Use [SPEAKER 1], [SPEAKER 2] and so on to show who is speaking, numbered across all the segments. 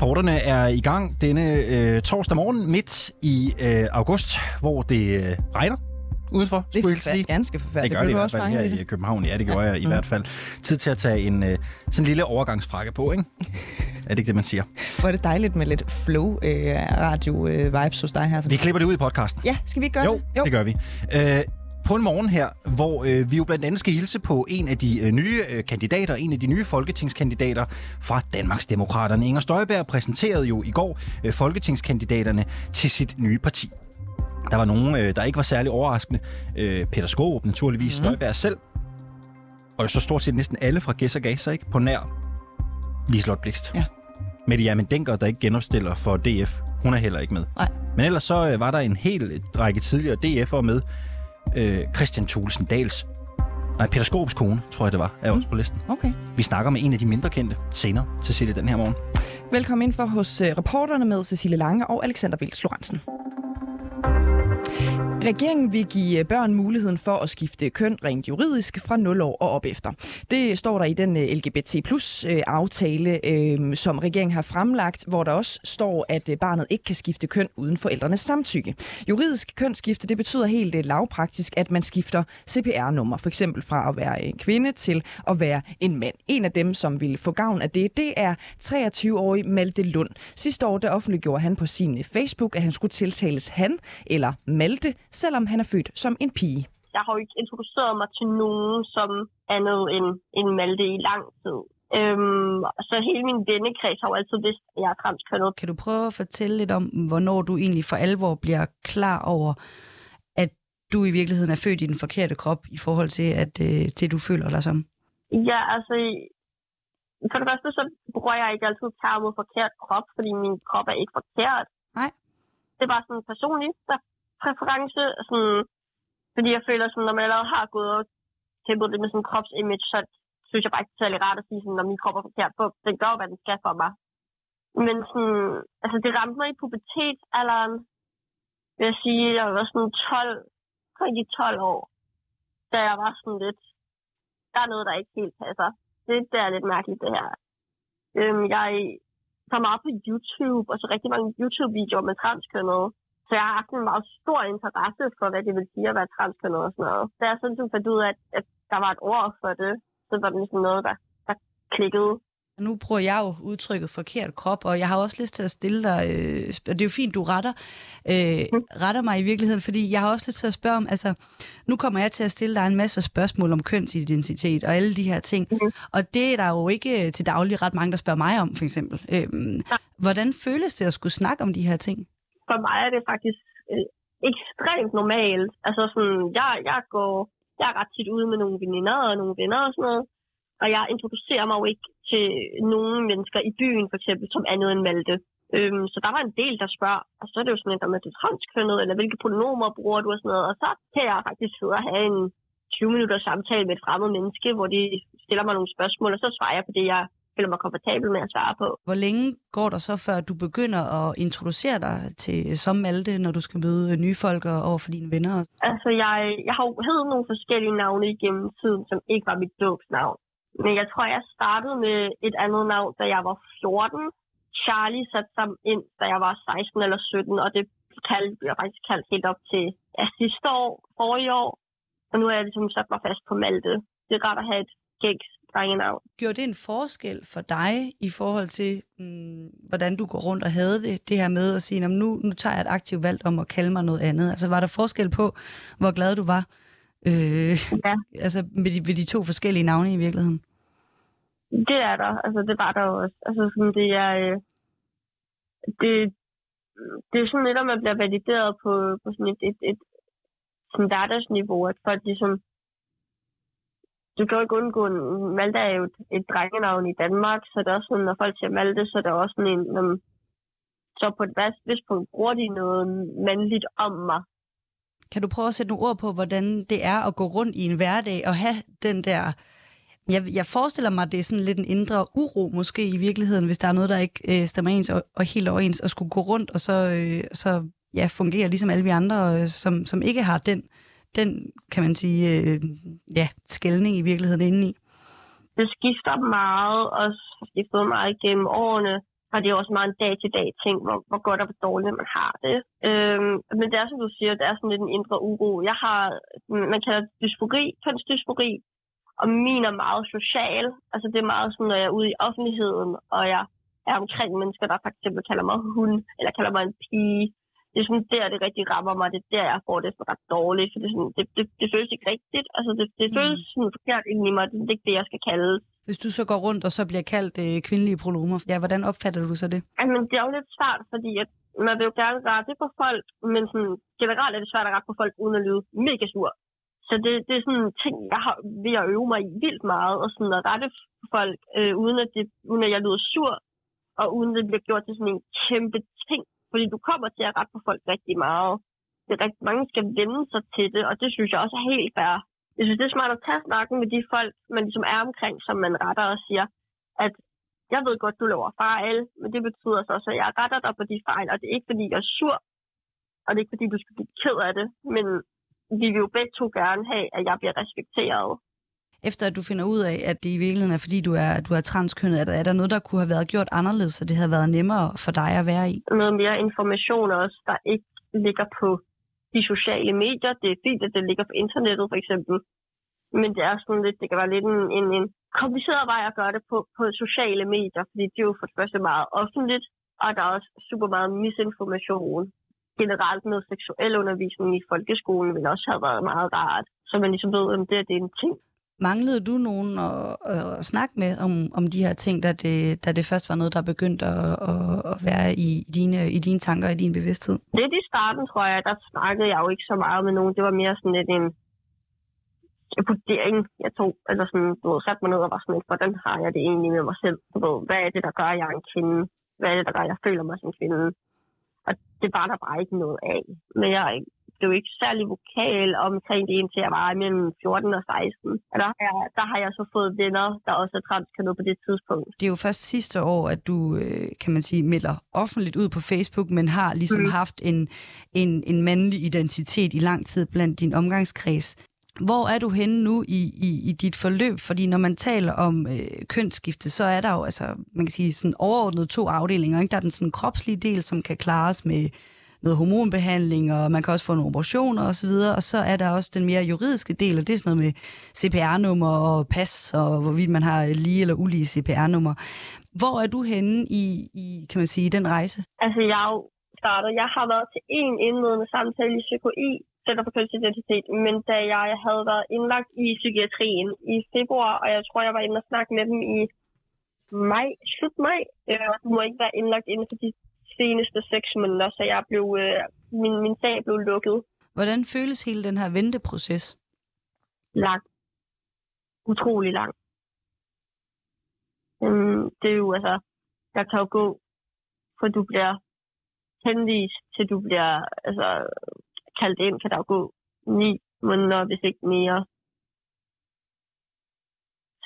[SPEAKER 1] Reporterne er i gang denne øh, torsdag morgen midt i øh, august, hvor det øh, regner udenfor,
[SPEAKER 2] Det
[SPEAKER 1] skulle jeg sige.
[SPEAKER 2] ganske forfærdeligt.
[SPEAKER 1] Det gør det i
[SPEAKER 2] Blev du
[SPEAKER 1] hvert
[SPEAKER 2] også
[SPEAKER 1] fald her
[SPEAKER 2] i det?
[SPEAKER 1] i København. Ja, det gjorde jeg i
[SPEAKER 2] Mm.
[SPEAKER 1] hvert fald. Tid til at tage en øh, sådan en lille overgangsfrakke på, ikke? Er det ikke det, man siger?
[SPEAKER 2] Hvor er det dejligt med lidt flow-radio-vibes hos dig her.
[SPEAKER 1] Vi klipper det ud i podcasten.
[SPEAKER 2] Ja, skal vi ikke gøre
[SPEAKER 1] Jo,
[SPEAKER 2] det?
[SPEAKER 1] jo, det gør vi. Øh, på en morgen her, hvor øh, vi jo blandt andet skal hilse på en af de øh, nye øh, kandidater, en af de nye folketingskandidater fra Danmarks Demokraterne. Inger Støjberg præsenterede jo i går øh, folketingskandidaterne til sit nye parti. Der var nogen, øh, der ikke var særlig overraskende. Øh, Peter Skårup, naturligvis, mm. Støjberg selv. Og så stort set næsten alle fra Gæs og Gaza, ikke? På nær Liselotte Blikst.
[SPEAKER 2] Ja.
[SPEAKER 1] Mette Hjermind Denker, der ikke genopstiller for DF, hun er heller ikke med.
[SPEAKER 2] Nej.
[SPEAKER 1] Men ellers så øh, var der en hel række tidligere DF'ere med. Øh, Christian Thulesen Dals, nej, Peter kone, tror jeg det var, er også på listen.
[SPEAKER 2] Okay.
[SPEAKER 1] Vi snakker med en af de mindre kendte senere til Cecilie den her morgen.
[SPEAKER 2] Velkommen ind for hos uh, reporterne med Cecilie Lange og Alexander Vils Lorentzen. Regeringen vil give øh, børn muligheden for at skifte køn rent juridisk fra 0 år og op efter. Det står der i den øh, LGBT plus øh, aftale, som regeringen har fremlagt, hvor der også står, at barnet ikke kan skifte køn uden forældrenes samtykke. Juridisk kønsskifte, det betyder helt lavpraktisk, at man skifter CPR-nummer, for eksempel fra at være en kvinde til at være en mand. En af dem, som vil få gavn af det, det er 23-årig Malte Lund. Sidste år, der offentliggjorde han på sin Facebook, at han skulle tiltales han eller Malte, selvom han er født som en pige.
[SPEAKER 3] jeg har jo ikke introduceret mig til nogen som andet end, end Malte i lang tid. Øhm, så hele min vennekreds har jo altid vidst, at jeg er transkønnet.
[SPEAKER 4] Kan du prøve at fortælle lidt om, hvornår du egentlig for alvor bliver klar over, at du i virkeligheden er født i den forkerte krop i forhold til at øh, det, du føler dig som?
[SPEAKER 3] Ja, altså, for det første så bruger jeg ikke altid termet forkert krop, fordi min krop er ikke forkert.
[SPEAKER 4] Nej.
[SPEAKER 3] Det er bare sådan en personlig præference, sådan, fordi jeg føler, sådan, når man allerede har gået og kæmpet lidt med sådan kropsimage, så synes jeg bare ikke, det er særlig rart at sige, sådan, når min krop er forkert på. Den gør jo, hvad den skal for mig. Men sådan, altså, det ramte mig i pubertetsalderen, vil jeg sige, jeg var sådan 12, rigtig 12 år, da jeg var sådan lidt, der er noget, der ikke helt passer. Det, det er lidt mærkeligt, det her. Øhm, jeg tager meget på YouTube, og så rigtig mange YouTube-videoer med transkønnede. Så jeg har haft en meget stor interesse for, hvad det vil sige at være transkønnet og sådan noget. Da jeg sådan ligesom fandt ud af, at, at der var et ord for det, så var det ligesom noget, der, der klikkede.
[SPEAKER 4] Nu bruger jeg jo udtrykket forkert krop, og jeg har også lyst til at stille dig, øh, det er jo fint, du retter, øh, retter mig i virkeligheden, fordi jeg har også lyst til at spørge om, altså, nu kommer jeg til at stille dig en masse spørgsmål om kønsidentitet og alle de her ting,
[SPEAKER 3] Mhm.
[SPEAKER 4] og det er der jo ikke til daglig ret mange, der spørger mig om, for eksempel. Øh, hvordan føles det at skulle snakke om de her ting?
[SPEAKER 3] For mig er det faktisk øh, ekstremt normalt. Altså sådan, jeg, jeg går, jeg er ret tit ude med nogle veninder og nogle venner og sådan noget. Og jeg introducerer mig jo ikke til nogen mennesker i byen, for eksempel, som andet end Malte. Øhm, så der var en del, der spørger, og så er det jo sådan, at med det du transkønnet, eller hvilke pronomer bruger du og sådan noget. Og så kan jeg faktisk sidde og have en 20 minutters samtale med et fremmed menneske, hvor de stiller mig nogle spørgsmål, og så svarer jeg på det, jeg føler mig komfortabel med at svare på.
[SPEAKER 4] Hvor længe går der så, før du begynder at introducere dig til som Malte, når du skal møde nye folk og over for dine venner?
[SPEAKER 3] Altså, jeg, jeg har jo heddet nogle forskellige navne igennem tiden, som ikke var mit dåbsnavn. Men jeg tror, jeg startede med et andet navn, da jeg var 14. Charlie satte sig ind, da jeg var 16 eller 17, og det kaldte, blev jeg faktisk kaldt helt op til ja, sidste år, forrige år. Og nu er jeg ligesom sat mig fast på Malte. Det er rart at have et gæks drengenavn.
[SPEAKER 4] Gjorde det en forskel for dig i forhold til, mm, hvordan du går rundt og havde det, det her med at sige, "Nå, men nu, nu tager jeg et aktivt valg om at kalde mig noget andet? Altså var der forskel på, hvor glad du var øh,
[SPEAKER 3] Ja.
[SPEAKER 4] altså, med, de, med de to forskellige navne i virkeligheden?
[SPEAKER 3] Det er der. Altså, det var der også. Altså, sådan, det er... Øh, det, det er sådan lidt, at man bliver valideret på, på sådan et, et, et sådan hverdagsniveau, at folk ligesom... Du kan jo ikke undgå, en, Malte er jo et, et drengenavn i Danmark, så det er også sådan, når folk siger Malte, så er det også sådan en, når, så på et vist- vist punkt bruger de noget mandligt om mig.
[SPEAKER 4] Kan du prøve at sætte nogle ord på, hvordan det er at gå rundt i en hverdag og have den der... Jeg, jeg forestiller mig, at det er sådan lidt en indre uro måske i virkeligheden, hvis der er noget, der ikke øh, stemmer ens og, og helt overens, og skulle gå rundt og så, øh, så ja, fungere ligesom alle vi andre, øh, som, som ikke har den, den kan man sige, øh, ja, skældning i virkeligheden indeni.
[SPEAKER 3] det skifter meget, og har meget gennem årene. Og det er også meget en dag-til-dag ting, hvor, hvor godt og hvor dårligt man har det. Øhm, men det er, som du siger, det er sådan lidt en indre uro. Jeg har, man kalder det dysfori, kønsdysfori, og min er meget social. Altså det er meget sådan, når jeg er ude i offentligheden, og jeg er omkring mennesker, der for eksempel kalder mig hun, eller kalder mig en pige. Det er sådan der, det rigtig rammer mig. Det er der, jeg får det ret dårligt. For det, sådan, det, det, det føles ikke rigtigt. Altså det, det føles mm. sådan forkert ind i mig. Det er ikke det, jeg skal kalde
[SPEAKER 4] hvis du så går rundt og så bliver kaldt øh, kvindelige pronomer, ja, hvordan opfatter du så det?
[SPEAKER 3] Altså, det er jo lidt svært, fordi at man vil jo gerne rette på folk, men sådan, generelt er det svært at rette på folk, uden at lyde mega sur. Så det, det er sådan en ting, jeg har ved at øve mig i vildt meget, og sådan at rette på folk, øh, uden, at det, uden at jeg lyder sur, og uden at det bliver gjort til sådan en kæmpe ting. Fordi du kommer til at rette på folk rigtig meget. Det er rigtig mange skal vende sig til det, og det synes jeg også er helt fair jeg synes, det er smart at tage snakken med de folk, man ligesom er omkring, som man retter og siger, at jeg ved godt, du laver fejl, men det betyder så også, at jeg retter dig på de fejl, og det er ikke, fordi jeg er sur, og det er ikke, fordi du skal blive ked af det, men vi vil jo begge to gerne have, at jeg bliver respekteret.
[SPEAKER 4] Efter at du finder ud af, at det i virkeligheden er, fordi du er, du er transkønnet, er der, er der noget, der kunne have været gjort anderledes, så det havde været nemmere for dig at være i?
[SPEAKER 3] Noget mere information også, der ikke ligger på de sociale medier. Det er fint, at det ligger på internettet for eksempel. Men det er sådan lidt, det kan være lidt en, en, en kompliceret vej at gøre det på, på sociale medier, fordi det er jo for det første meget offentligt, og der er også super meget misinformation. Generelt med seksuel undervisning i folkeskolen ville også have været meget rart, så man ligesom ved, om det, det er en ting.
[SPEAKER 4] Manglede du nogen at, at snakke med om, om de her ting, da det, da det først var noget, der begyndte at, at, at være i dine, i dine tanker og i din bevidsthed?
[SPEAKER 3] Lidt i starten, tror jeg, der snakkede jeg jo ikke så meget med nogen. Det var mere sådan lidt en, vurdering, jeg tog. Altså sådan, du ved, satte mig ned og var sådan lidt, hvordan har jeg det egentlig med mig selv? Du ved, hvad er det, der gør, at jeg er en kvinde? Hvad er det, der gør, at jeg føler mig som kvinde? Og det var der bare ikke noget af. Men jeg blev ikke særlig vokal omkring det, indtil jeg var mellem 14 og 16. Og der, har jeg, der har jeg så fået venner, der også er transkønnet på det tidspunkt.
[SPEAKER 4] Det er jo først sidste år, at du, øh, kan man sige, melder offentligt ud på Facebook, men har ligesom mm. haft en, en, en mandlig identitet i lang tid blandt din omgangskreds. Hvor er du henne nu i, i, i dit forløb? Fordi når man taler om øh, kønsskifte, så er der jo altså, man kan sige, sådan overordnet to afdelinger. Ikke? Der er den sådan kropslige del, som kan klares med noget hormonbehandling, og man kan også få nogle operationer osv., og, og så er der også den mere juridiske del, og det er sådan noget med CPR-nummer og pas, og hvorvidt man har lige eller ulige CPR-nummer. Hvor er du henne i, i, kan man sige, den rejse?
[SPEAKER 3] Altså, jeg jo startet, jeg har været til en indledende samtale i psykologi, Center for kønsidentitet, men da jeg havde været indlagt i psykiatrien i februar, og jeg tror, jeg var inde og snakke med dem i maj, slut maj, øh, du må ikke være indlagt inden for de seneste seks måneder, så jeg blev, øh, min, min sag blev lukket.
[SPEAKER 4] Hvordan føles hele den her venteproces?
[SPEAKER 3] Lang. Utrolig lang. Um, det er jo altså, der kan jo gå, for du bliver henvist til du bliver altså, kaldt ind, kan der jo gå ni måneder, hvis ikke mere.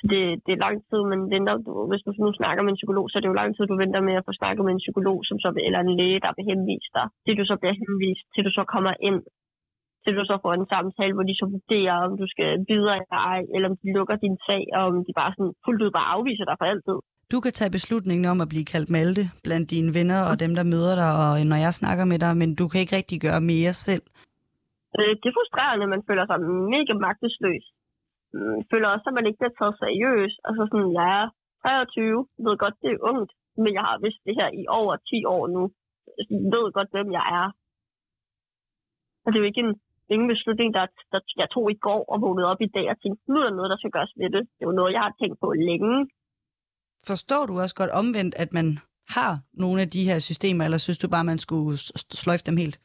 [SPEAKER 3] Så det, det er lang tid, man venter. Du, hvis du nu snakker med en psykolog, så er det jo lang tid, du venter med at få snakket med en psykolog, som så, eller en læge, der vil henvise dig. Til du så bliver henvist, til du så kommer ind, til du så får en samtale, hvor de så vurderer, om du skal videre eller ej, eller om de lukker din sag, og om de bare sådan fuldt ud bare afviser dig for altid.
[SPEAKER 4] Du kan tage beslutningen om at blive kaldt Malte blandt dine venner og dem, der møder dig, og når jeg snakker med dig, men du kan ikke rigtig gøre mere selv.
[SPEAKER 3] Øh, det er frustrerende, man føler sig mega magtesløs øh, føler også, at man ikke bliver taget seriøst. Altså sådan, jeg er 23, ved godt, det er ungt, men jeg har vidst det her i over 10 år nu. Jeg ved godt, hvem jeg er. Og det er jo ikke en, ingen beslutning, der, der jeg tog i går og vågnede op i dag og tænkte, nu er der noget, der skal gøres ved det. Det er jo noget, jeg har tænkt på længe.
[SPEAKER 4] Forstår du også godt omvendt, at man har nogle af de her systemer, eller synes du bare, man skulle sløjfe dem helt?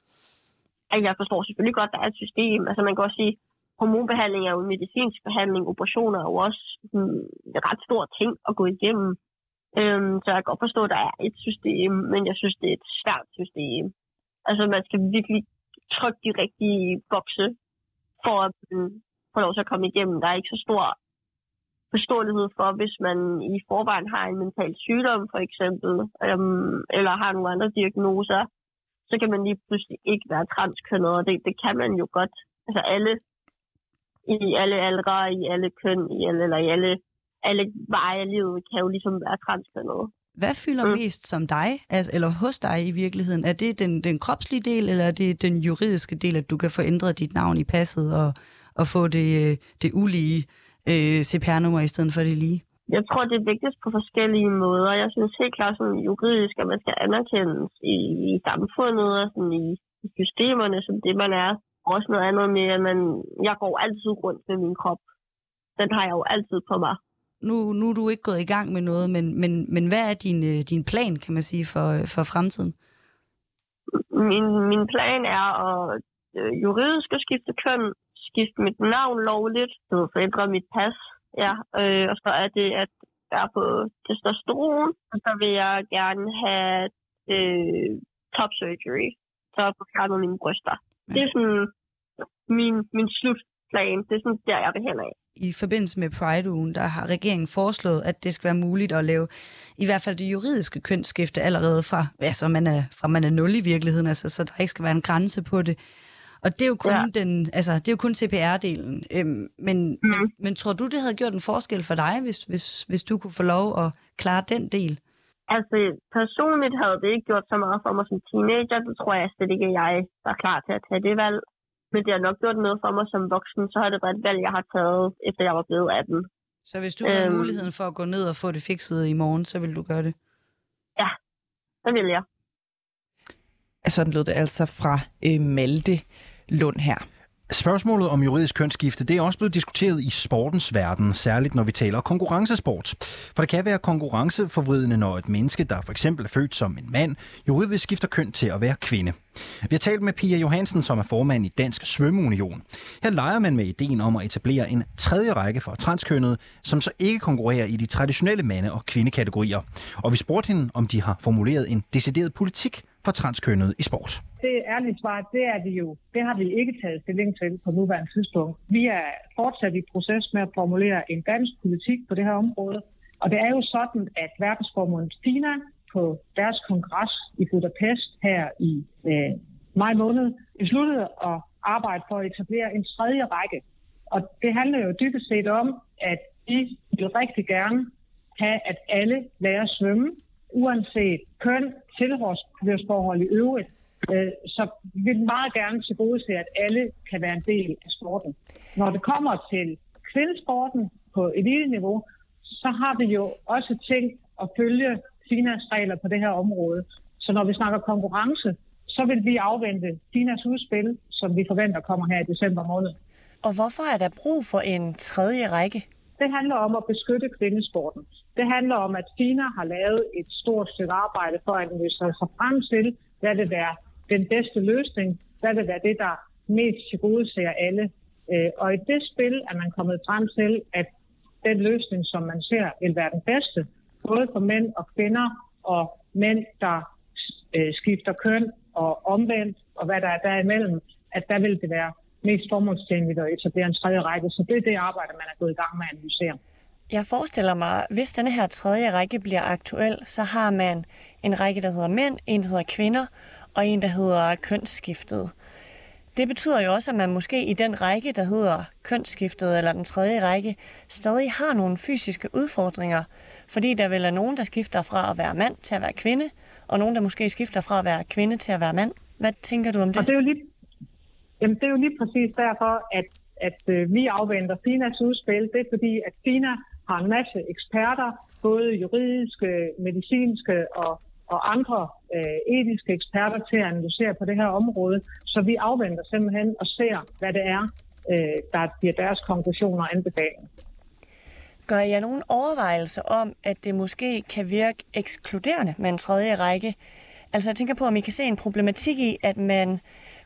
[SPEAKER 3] Jeg forstår selvfølgelig godt, at der er et system. Altså man kan også sige, hormonbehandling er jo medicinsk behandling, operationer er jo også en ret stor ting at gå igennem. Øhm, så jeg kan godt forstå, at der er et system, men jeg synes, det er et svært system. Altså man skal virkelig trykke de rigtige bokse, for at få lov til at komme igennem. Der er ikke så stor forståelighed for, hvis man i forvejen har en mental sygdom, for eksempel, øhm, eller har nogle andre diagnoser, så kan man lige pludselig ikke være transkønnet, og det, det kan man jo godt. Altså alle i alle aldre, i alle køn, i alle, eller i alle, alle veje af livet, kan jo ligesom være transkønnet.
[SPEAKER 4] Hvad fylder mm. mest som dig, altså, eller hos dig i virkeligheden? Er det den, den kropslige del, eller er det den juridiske del, at du kan få ændret dit navn i passet og, og få det, det ulige øh, CPR-nummer i stedet for det lige?
[SPEAKER 3] Jeg tror, det er vigtigt på forskellige måder. Jeg synes helt klart sådan juridisk, at man skal anerkendes i, i samfundet og sådan i, i systemerne som det, man er. Også noget andet med, at man, jeg går altid rundt med min krop. Den har jeg jo altid på mig.
[SPEAKER 4] Nu, nu er du ikke gået i gang med noget, men, men, men hvad er din, øh, din plan, kan man sige, for, for fremtiden?
[SPEAKER 3] Min, min plan er at øh, juridisk at skifte køn, skifte mit navn lovligt, forændre mit pas, Ja, øh, og så er det at være på testosteron, og så vil jeg gerne have øh, top surgery, så få fjernet mine bryster. Ja. Det er sådan min, min slutplan. Det er sådan der, jeg vil hen af.
[SPEAKER 4] I forbindelse med Pride-ugen, der har regeringen foreslået, at det skal være muligt at lave i hvert fald det juridiske kønsskifte allerede fra, altså man er, fra man er nul i virkeligheden, altså, så der ikke skal være en grænse på det. Og det er jo kun, ja. den, altså, det er jo kun CPR-delen. Øhm, men, mm. men, men tror du, det havde gjort en forskel for dig, hvis, hvis, hvis du kunne få lov at klare den del?
[SPEAKER 3] Altså, personligt havde det ikke gjort så meget for mig som teenager. Det tror jeg slet ikke, at jeg var klar til at tage det valg. Men det har nok gjort noget for mig som voksen, så har det været et valg, jeg har taget, efter jeg var blevet 18.
[SPEAKER 4] Så hvis du havde øhm, muligheden for at gå ned og få det fikset i morgen, så ville du gøre det?
[SPEAKER 3] Ja, så vil jeg.
[SPEAKER 2] Sådan lød det altså fra øh, Malte. Lund her.
[SPEAKER 1] Spørgsmålet om juridisk kønsskifte det er også blevet diskuteret i sportens verden, særligt når vi taler konkurrencesport. For det kan være konkurrenceforvridende, når et menneske, der for eksempel er født som en mand, juridisk skifter køn til at være kvinde. Vi har talt med Pia Johansen, som er formand i Dansk Svømmeunion. Her leger man med ideen om at etablere en tredje række for transkønnet, som så ikke konkurrerer i de traditionelle mande- og kvindekategorier. Og vi spurgte hende, om de har formuleret en decideret politik for transkønnet i sport
[SPEAKER 5] det ærlige svar, det er det jo. Det har vi ikke taget stilling til på nuværende tidspunkt. Vi er fortsat i proces med at formulere en dansk politik på det her område. Og det er jo sådan, at verdensformålet FINA på deres kongres i Budapest her i øh, maj måned besluttede at arbejde for at etablere en tredje række. Og det handler jo dybest set om, at vi vil rigtig gerne have, at alle lærer at svømme, uanset køn, tilhørsforhold i øvrigt, Øh, så vi vil meget gerne til gode se, at alle kan være en del af sporten. Når det kommer til kvindesporten på elite-niveau, så har vi jo også tænkt at følge FINAs regler på det her område. Så når vi snakker konkurrence, så vil vi afvente FINAs udspil, som vi forventer kommer her i december måned.
[SPEAKER 6] Og hvorfor er der brug for en tredje række?
[SPEAKER 5] Det handler om at beskytte kvindesporten. Det handler om, at FINA har lavet et stort stykke arbejde for at analysere sig frem til, hvad det være den bedste løsning, hvad vil være det, der mest tilgodeser alle. Øh, og i det spil er man kommet frem til, at den løsning, som man ser, vil være den bedste, både for mænd og kvinder, og mænd, der øh, skifter køn og omvendt, og hvad der er derimellem, at der vil det være mest formålstjenligt at etablere en tredje række. Så det er det arbejde, man er gået i gang med at analysere.
[SPEAKER 6] Jeg forestiller mig, hvis denne her tredje række bliver aktuel, så har man en række, der hedder mænd, en, der hedder kvinder, og en, der hedder kønsskiftet. Det betyder jo også, at man måske i den række, der hedder kønsskiftet, eller den tredje række, stadig har nogle fysiske udfordringer. Fordi der vil er nogen, der skifter fra at være mand til at være kvinde, og nogen, der måske skifter fra at være kvinde til at være mand. Hvad tænker du om det?
[SPEAKER 5] Og det er jo lige, jamen, det er jo lige præcis derfor, at, at øh, vi afventer FINAs udspil. Det er fordi, at FINA har en masse eksperter, både juridiske, medicinske og og andre øh, etiske eksperter til at analysere på det her område. Så vi afventer simpelthen og ser, hvad det er, øh, der bliver deres konklusioner og anbefalinger.
[SPEAKER 6] Gør jeg nogen overvejelser om, at det måske kan virke ekskluderende med en tredje række? Altså jeg tænker på, om I kan se en problematik i, at man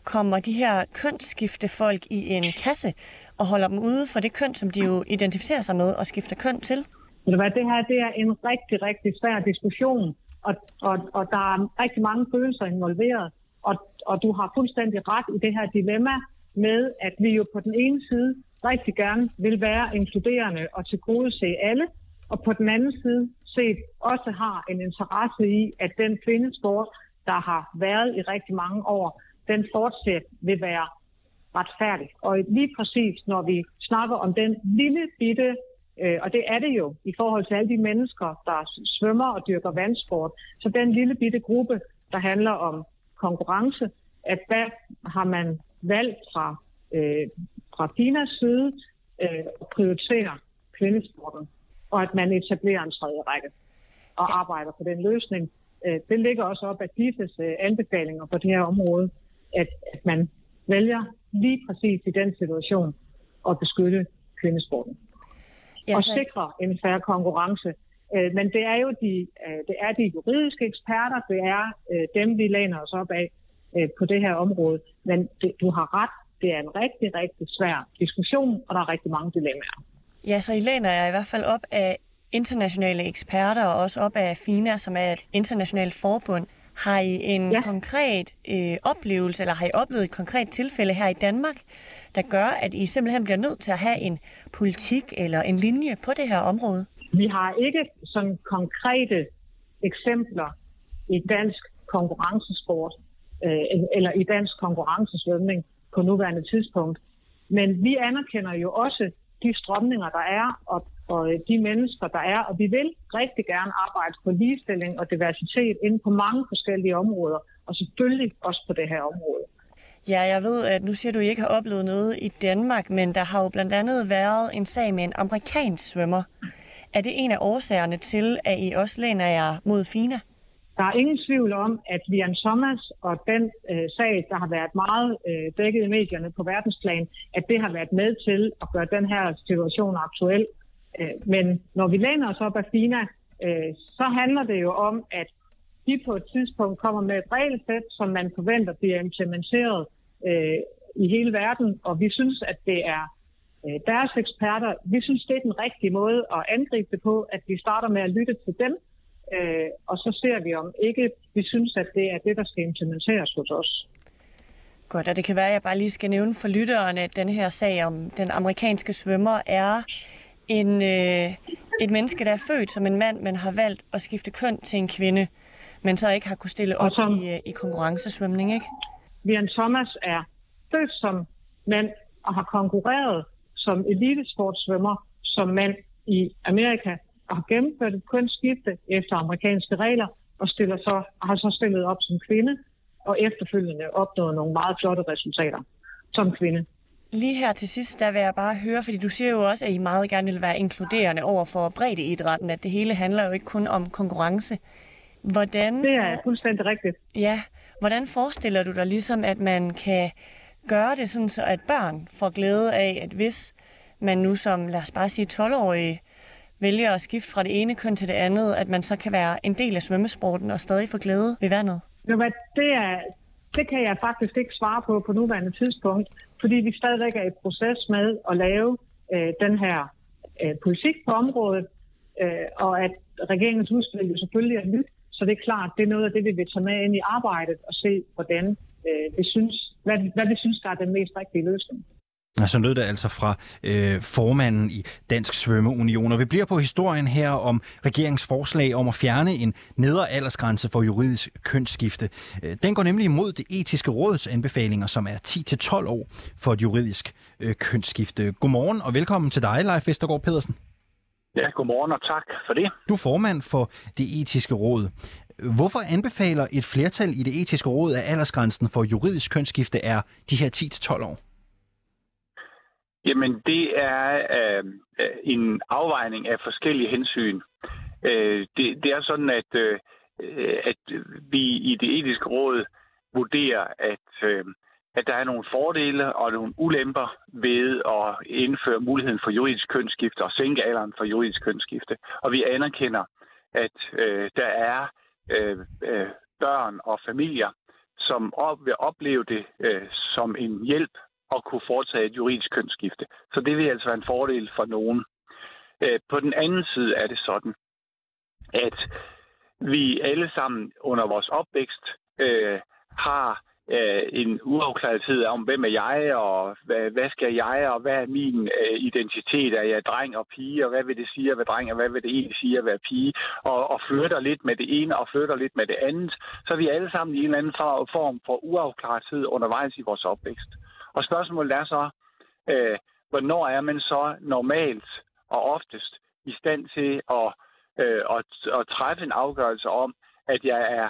[SPEAKER 6] kommer de her kønsskifte folk i en kasse og holder dem ude for det køn, som de jo identificerer sig med og skifter køn til?
[SPEAKER 5] Det her det er en rigtig, rigtig svær diskussion, og, og, og der er rigtig mange følelser involveret. Og, og du har fuldstændig ret i det her dilemma med, at vi jo på den ene side rigtig gerne vil være inkluderende og til gode se alle, og på den anden side set også har en interesse i, at den kvindesport, der har været i rigtig mange år, den fortsat vil være retfærdigt. Og lige præcis, når vi snakker om den lille bitte Øh, og det er det jo i forhold til alle de mennesker, der svømmer og dyrker vandsport. Så den lille bitte gruppe, der handler om konkurrence, at hvad har man valgt fra, øh, fra Finas side øh, at prioritere kvindesporten, og at man etablerer en tredje række og arbejder på den løsning. Øh, det ligger også op af DIFES øh, anbefalinger på det her område, at, at man vælger lige præcis i den situation at beskytte kvindesporten. Ja, og sikre en færre konkurrence. Øh, men det er jo de, øh, det er de juridiske eksperter, det er øh, dem, vi læner os op af på det her område. Men det, du har ret, det er en rigtig, rigtig svær diskussion, og der er rigtig mange dilemmaer.
[SPEAKER 6] Ja, så I læner jeg i hvert fald op af internationale eksperter, og også op af FINA, som er et internationalt forbund. Har I en ja. konkret øh, oplevelse, eller har I oplevet et konkret tilfælde her i Danmark, der gør, at I simpelthen bliver nødt til at have en politik eller en linje på det her område?
[SPEAKER 5] Vi har ikke sådan konkrete eksempler i dansk konkurrencesport øh, eller i dansk konkurrencesvømning på nuværende tidspunkt. Men vi anerkender jo også de strømninger, der er, og, og de mennesker, der er, og vi vil rigtig gerne arbejde på ligestilling og diversitet inden på mange forskellige områder, og selvfølgelig også på det her område.
[SPEAKER 6] Ja, jeg ved, at nu siger du, at I ikke har oplevet noget i Danmark, men der har jo blandt andet været en sag med en amerikansk svømmer. Er det en af årsagerne til, at I også læner jer mod FINA?
[SPEAKER 5] Der er ingen tvivl om, at Lian Thomas og den øh, sag, der har været meget øh, dækket i medierne på verdensplan, at det har været med til at gøre den her situation aktuel. Øh, men når vi læner os op af FINA, øh, så handler det jo om, at de på et tidspunkt kommer med et regelsæt, som man forventer bliver implementeret øh, i hele verden, og vi synes, at det er øh, deres eksperter. Vi synes, det er den rigtige måde at angribe det på, at vi starter med at lytte til dem, øh, og så ser vi om ikke, vi synes, at det er det, der skal implementeres hos os.
[SPEAKER 6] Godt, og det kan være, at jeg bare lige skal nævne for lytterne, at den her sag om den amerikanske svømmer er en, øh, et menneske, der er født som en mand, men har valgt at skifte køn til en kvinde men så ikke har kunne stille op som, i, øh, i konkurrencesvømning, ikke?
[SPEAKER 5] Vian Thomas er født som mand og har konkurreret som elitesportsvømmer som mand i Amerika og har gennemført et kønsskifte efter amerikanske regler og stiller så, har så stillet op som kvinde og efterfølgende opnået nogle meget flotte resultater som kvinde.
[SPEAKER 6] Lige her til sidst, der vil jeg bare høre, fordi du siger jo også, at I meget gerne vil være inkluderende over for breddeidrætten, at det hele handler jo ikke kun om konkurrence.
[SPEAKER 5] Hvordan, det er fuldstændig rigtigt.
[SPEAKER 6] Ja. Hvordan forestiller du dig ligesom, at man kan gøre det sådan, så at børn får glæde af, at hvis man nu som, lad os bare sige, 12-årig vælger at skifte fra det ene køn til det andet, at man så kan være en del af svømmesporten og stadig få glæde ved vandet?
[SPEAKER 5] Jo, hvad, det, er, det kan jeg faktisk ikke svare på på nuværende tidspunkt, fordi vi stadigvæk er i proces med at lave øh, den her øh, politik på området, øh, og at regeringens udspil jo selvfølgelig er nyt, så det er klart, det er noget af det, vi vil tage med ind i arbejdet og se, hvordan øh, vi synes, hvad, hvad vi synes, der er den mest rigtige løsning.
[SPEAKER 1] Så lød det altså fra øh, formanden i Dansk Svømmeunion. Og vi bliver på historien her om regeringens forslag om at fjerne en nedre aldersgrænse for juridisk kønsskifte. Øh, den går nemlig imod det etiske råds anbefalinger, som er 10-12 år for et juridisk øh, kønsskifte. Godmorgen og velkommen til dig, Leif Vestergaard Pedersen.
[SPEAKER 7] Ja, godmorgen og tak for det.
[SPEAKER 1] Du er formand for det etiske råd. Hvorfor anbefaler et flertal i det etiske råd, at aldersgrænsen for juridisk kønsskifte er de her 10-12 år?
[SPEAKER 7] Jamen, det er øh, øh, en afvejning af forskellige hensyn. Øh, det, det er sådan, at, øh, øh, at vi i det etiske råd vurderer, at øh, at der er nogle fordele og nogle ulemper ved at indføre muligheden for juridisk kønsskifte og sænke alderen for juridisk kønsskifte. Og vi anerkender, at øh, der er øh, øh, børn og familier, som op, vil opleve det øh, som en hjælp at kunne foretage et juridisk kønsskifte. Så det vil altså være en fordel for nogen. Øh, på den anden side er det sådan, at vi alle sammen under vores opvækst øh, har øh, en uafklarethed om, hvem er jeg, og hvad, hvad skal jeg, og hvad er min øh, identitet? Er jeg dreng og pige, og hvad vil det sige at være dreng, og hvad vil det egentlig sige at være pige? Og, og flytter lidt med det ene, og flytter lidt med det andet. Så er vi alle sammen i en eller anden form for uafklarethed undervejs i vores opvækst. Og spørgsmålet er så, øh, hvornår er man så normalt og oftest i stand til at, øh, at, at træffe en afgørelse om, at jeg er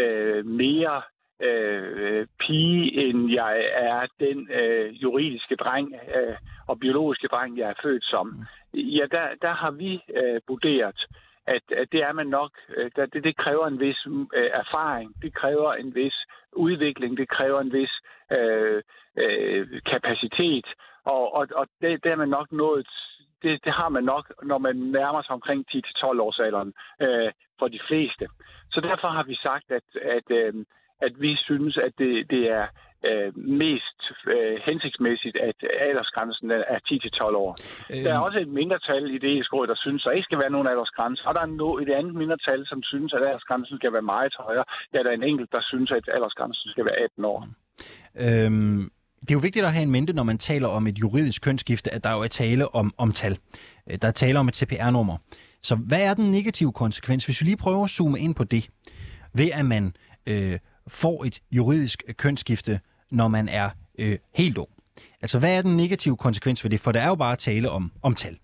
[SPEAKER 7] øh, mere øh, pige, end jeg er den øh, juridiske dreng øh, og biologiske dreng, jeg er født som. Ja, der, der har vi øh, vurderet, at, at det er man nok. Øh, det, det kræver en vis øh, erfaring, det kræver en vis udvikling, det kræver en vis øh, øh, kapacitet, og, og, og det, det er man nok nået det, det har man nok, når man nærmer sig omkring 10-12 års alderen øh, for de fleste. Så derfor har vi sagt, at, at, øh, at vi synes, at det, det er øh, mest øh, hensigtsmæssigt, at aldersgrænsen er 10-12 år. Øh. Der er også et mindretal i det råd, der synes, at der ikke skal være nogen aldersgrænse. Og der er no, et andet mindretal, som synes, at aldersgrænsen skal være meget højere. Ja, der er en enkelt, der synes, at aldersgrænsen skal være 18 år.
[SPEAKER 1] Øhm, det er jo vigtigt at have en mente, når man taler om et juridisk kønsskifte, at der jo er tale om, om tal. Øh, der er tale om et CPR-nummer. Så hvad er den negative konsekvens, hvis vi lige prøver at zoome ind på det? Ved at man øh, får et juridisk øh, kønsskifte, når man er øh, helt ung. Altså, hvad er den negative konsekvens ved det? For der er jo bare tale om, om tal.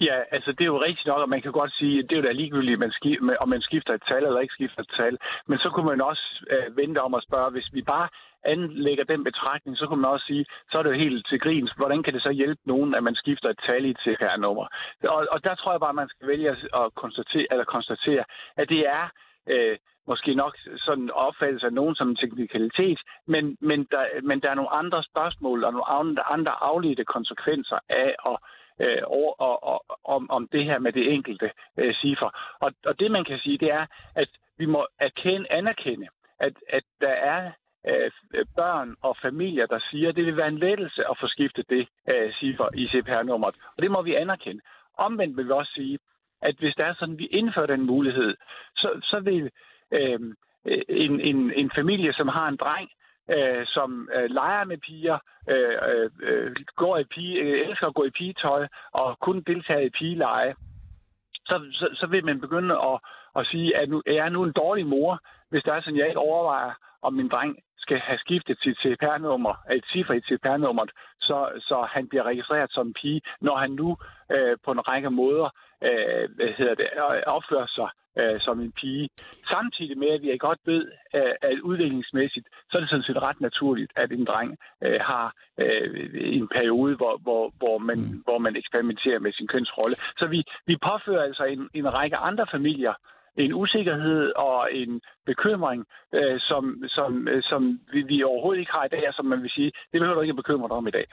[SPEAKER 7] Ja, altså det er jo rigtigt nok, og man kan godt sige, at det er jo da ligegyldigt, man skifter, om man skifter et tal eller ikke skifter et tal. Men så kunne man også øh, vente om at spørge, hvis vi bare anlægger den betragtning, så kunne man også sige, så er det jo helt til grins. Hvordan kan det så hjælpe nogen, at man skifter et tal i et CPR-nummer? Og, og der tror jeg bare, at man skal vælge at konstatere, eller konstatere at det er øh, måske nok sådan opfattelse af nogen som en teknikalitet, men, men, der, men der er nogle andre spørgsmål og nogle andre afledte konsekvenser af at øh, og, og, og, om, om det her med det enkelte øh, cifre. Og, og det man kan sige, det er, at vi må erkende, anerkende, at, at der er øh, børn og familier, der siger, at det vil være en lettelse at få skiftet det øh, cifre i CPR-nummeret. Og det må vi anerkende. Omvendt vil vi også sige, at hvis der er sådan, at vi indfører den mulighed, så, så vil øh, en, en, en familie, som har en dreng, øh, som øh, leger med piger, øh, øh, går i pige, øh, elsker at gå i pigetøj og kun deltager i pigeleje, så, så, så vil man begynde at, at sige, at nu, er nu en dårlig mor, hvis der er sådan, jeg ikke overvejer, om min dreng skal have skiftet sit CPR-nummer, et cifre i CPR-nummeret, så, så han bliver registreret som en pige, når han nu øh, på en række måder øh, hvad hedder det, opfører sig øh, som en pige. Samtidig med, at vi godt ved, øh, at udviklingsmæssigt, så er det sådan set ret naturligt, at en dreng øh, har øh, en periode, hvor, hvor, hvor, man, mm. hvor man eksperimenterer med sin kønsrolle. Så vi, vi påfører altså en, en række andre familier en usikkerhed og en bekymring, øh, som, som, øh, som vi, vi overhovedet ikke har i dag, og som man vil sige, det behøver du ikke at bekymre dig om i dag.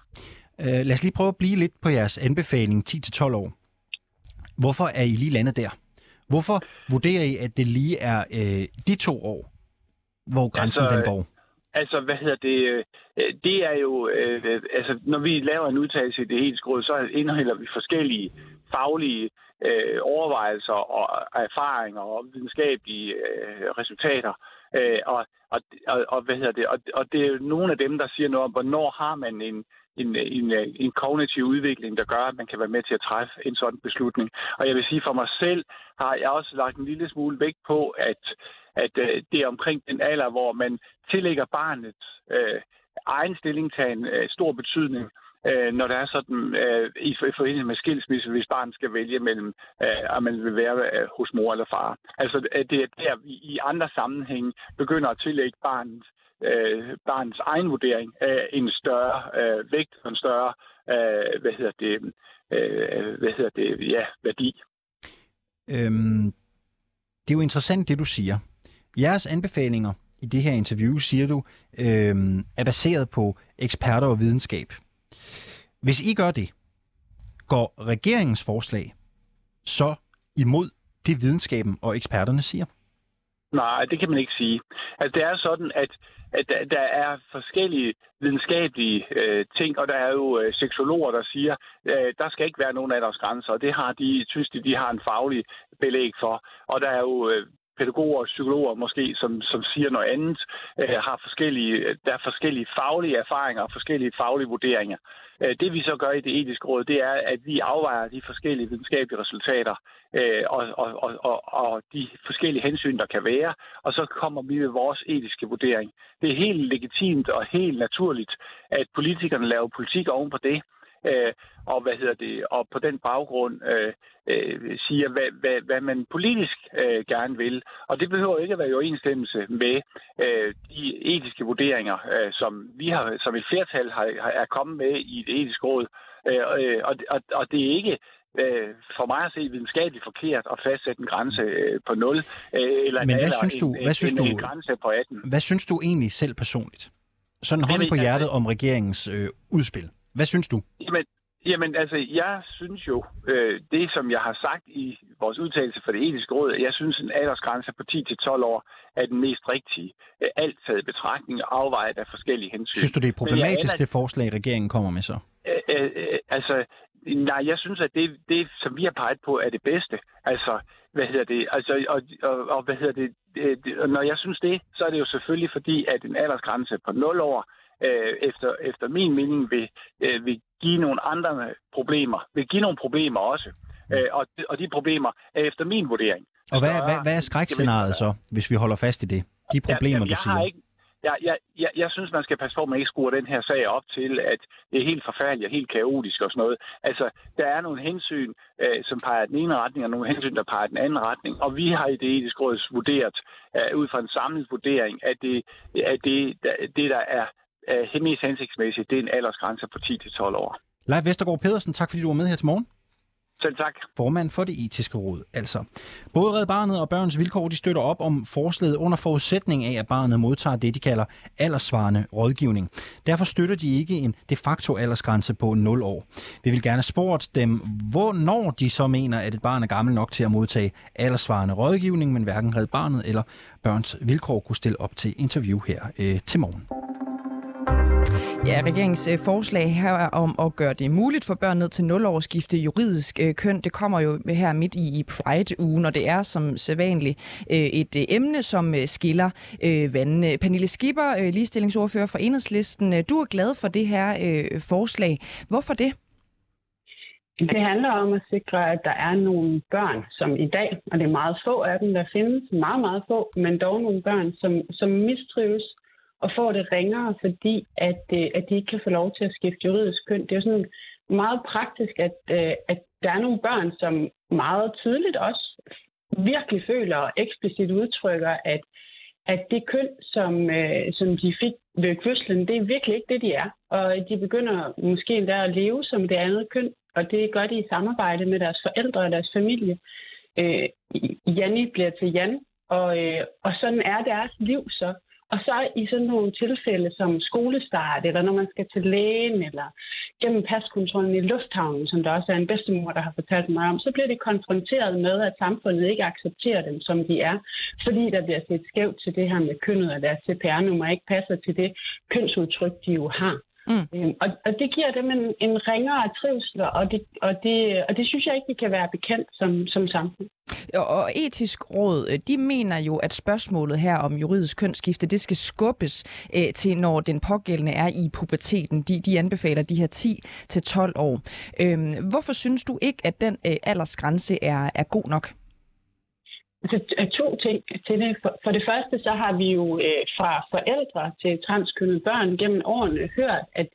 [SPEAKER 1] Øh, lad os lige prøve at blive lidt på jeres anbefaling 10-12 år. Hvorfor er I lige landet der? Hvorfor vurderer I, at det lige er øh, de to år, hvor grænsen altså, den går?
[SPEAKER 7] Altså, hvad hedder det? Øh, det er jo, øh, altså, når vi laver en udtalelse i det hele skråd, så indeholder vi forskellige faglige øh, overvejelser og erfaringer og videnskabelige øh, resultater. Øh, og, og, og, og, hvad hedder det? Og, og det er jo nogle af dem, der siger noget om, hvornår har man en, en, en, en kognitiv udvikling, der gør, at man kan være med til at træffe en sådan beslutning. Og jeg vil sige, for mig selv har jeg også lagt en lille smule vægt på, at, at øh, det er omkring den alder, hvor man tillægger barnet øh, egen stillingtagen øh, stor betydning øh, når der er sådan øh, i i forbindelse med skilsmisse, hvis barnet skal vælge mellem, øh, om man vil være øh, hos mor eller far. Altså det er der, vi i andre sammenhænge begynder at tillægge barnet øh, barnets egen vurdering af en større øh, vægt og en større øh, hvad hedder det, øh, hvad hedder det, ja, værdi.
[SPEAKER 1] Øhm, det er jo interessant, det du siger. Jeres anbefalinger i det her interview, siger du, øh, er baseret på eksperter og videnskab. Hvis I gør det, går regeringens forslag så imod det videnskaben og eksperterne siger?
[SPEAKER 7] Nej, det kan man ikke sige. Altså, det er sådan, at, at der er forskellige videnskabelige øh, ting, og der er jo øh, seksologer, der siger, øh, der skal ikke være nogen aldersgrænser, og det har de, synes de, de har en faglig belæg for. Og der er jo øh, pædagoger og psykologer måske, som, som siger noget andet, øh, har forskellige, der er forskellige faglige erfaringer og forskellige faglige vurderinger. Øh, det vi så gør i det etiske råd, det er, at vi afvejer de forskellige videnskabelige resultater øh, og, og, og, og, og de forskellige hensyn, der kan være, og så kommer vi med vores etiske vurdering. Det er helt legitimt og helt naturligt, at politikerne laver politik oven på det, øh, og hvad hedder det, og på den baggrund øh, øh, siger, hvad, hvad, hvad man politisk øh, gerne vil. Og det behøver ikke at være i overensstemmelse med øh, de etiske vurderinger, øh, som vi har, som et flertal har, har, er kommet med i det etiske råd. Øh, og, og, og det er ikke øh, for mig at se videnskabeligt forkert at fastsætte en grænse øh, på 0, øh, eller
[SPEAKER 1] Men
[SPEAKER 7] en,
[SPEAKER 1] hvad synes du,
[SPEAKER 7] en,
[SPEAKER 1] hvad synes
[SPEAKER 7] en,
[SPEAKER 1] du,
[SPEAKER 7] en grænse på 18.
[SPEAKER 1] Hvad synes du egentlig selv personligt? Sådan hånden på hjertet om regeringens øh, udspil. Hvad synes du?
[SPEAKER 7] Jamen, jamen altså, jeg synes jo, øh, det som jeg har sagt i vores udtalelse for det etiske råd, jeg synes en aldersgrænse på 10-12 år er den mest rigtige. Øh, Alt taget i betragtning og afvejet af forskellige hensyn.
[SPEAKER 1] Synes du, det er problematisk,
[SPEAKER 7] aner-
[SPEAKER 1] det forslag, regeringen kommer med så?
[SPEAKER 7] Øh, øh, øh, altså, nej, jeg synes, at det, det, som vi har peget på, er det bedste. Altså, hvad hedder det? Altså, og, og, og hvad hedder det? Øh, det? Og når jeg synes det, så er det jo selvfølgelig fordi, at en aldersgrænse på 0 år, øh, efter, efter min mening, vil, øh, vil give nogle andre problemer. Vil give nogle problemer også. Øh, og, og de problemer er efter min vurdering.
[SPEAKER 1] Og hvad, hvad, hvad er skrækscenariet så, hvis vi holder fast i det? De problemer,
[SPEAKER 7] Jamen,
[SPEAKER 1] du
[SPEAKER 7] jeg
[SPEAKER 1] siger.
[SPEAKER 7] Har ikke, jeg, jeg, jeg, jeg synes, man skal passe på, at man ikke skruer den her sag op til, at det er helt forfærdeligt og helt kaotisk og sådan noget. Altså, der er nogle hensyn, øh, som peger den ene retning, og nogle hensyn, der peger den anden retning. Og vi har i det etiske råd vurderet, øh, ud fra en samlet vurdering, at det, at det, det der er øh, mest hensigtsmæssigt, det er en aldersgrænse på 10-12 år.
[SPEAKER 1] Leif Vestergaard Pedersen, tak fordi du var med her til morgen.
[SPEAKER 7] Selv tak.
[SPEAKER 1] formand for det etiske råd. Altså, både Red Barnet og Børns Vilkår de støtter op om forslaget under forudsætning af, at barnet modtager det, de kalder aldersvarende rådgivning. Derfor støtter de ikke en de facto aldersgrænse på 0 år. Vi vil gerne spurgt dem, hvornår de så mener, at et barn er gammel nok til at modtage aldersvarende rådgivning, men hverken Red Barnet eller Børns Vilkår kunne stille op til interview her øh, til morgen.
[SPEAKER 2] Ja, regeringens øh, forslag her er om at gøre det muligt for børn ned til 0 år at skifte juridisk øh, køn. Det kommer jo her midt i Pride-ugen, og det er som sædvanligt øh, et emne, som skiller vandene. Pernille Skipper, ligestillingsordfører for Enhedslisten, du er glad for det her forslag. Hvorfor det?
[SPEAKER 8] Det handler om at sikre, at der er nogle børn, som i dag, og det er meget få af dem, der findes, meget, meget få, men dog nogle børn, som, som mistrives og får det ringere, fordi at, øh, at de ikke kan få lov til at skifte juridisk køn. Det er jo sådan meget praktisk, at, øh, at der er nogle børn, som meget tydeligt også virkelig føler og eksplicit udtrykker, at, at det køn, som, øh, som de fik ved fødslen, det er virkelig ikke det, de er. Og de begynder måske endda at leve som det andet køn, og det gør de i samarbejde med deres forældre og deres familie. Øh, Janni bliver til Jan, og, øh, og sådan er deres liv så. Og så i sådan nogle tilfælde som skolestart, eller når man skal til lægen, eller gennem paskontrollen i lufthavnen, som der også er en bedstemor, der har fortalt mig om, så bliver de konfronteret med, at samfundet ikke accepterer dem, som de er, fordi der bliver set skævt til det her med kønnet, og deres CPR-nummer ikke passer til det kønsudtryk, de jo har. Mm. Øhm, og, og det giver dem en, en ringere trivsel, og det, og, det, og det synes jeg ikke, vi kan være bekendt som, som samfund.
[SPEAKER 2] Og etisk råd, øh, de mener jo, at spørgsmålet her om juridisk kønsskifte, det skal skubbes øh, til, når den pågældende er i puberteten. De, de anbefaler de her 10-12 år. Øhm, hvorfor synes du ikke, at den øh, aldersgrænse er, er god nok?
[SPEAKER 8] Altså, ting til det. For, for det første, så har vi jo øh, fra forældre til transkønnede børn gennem årene hørt, at,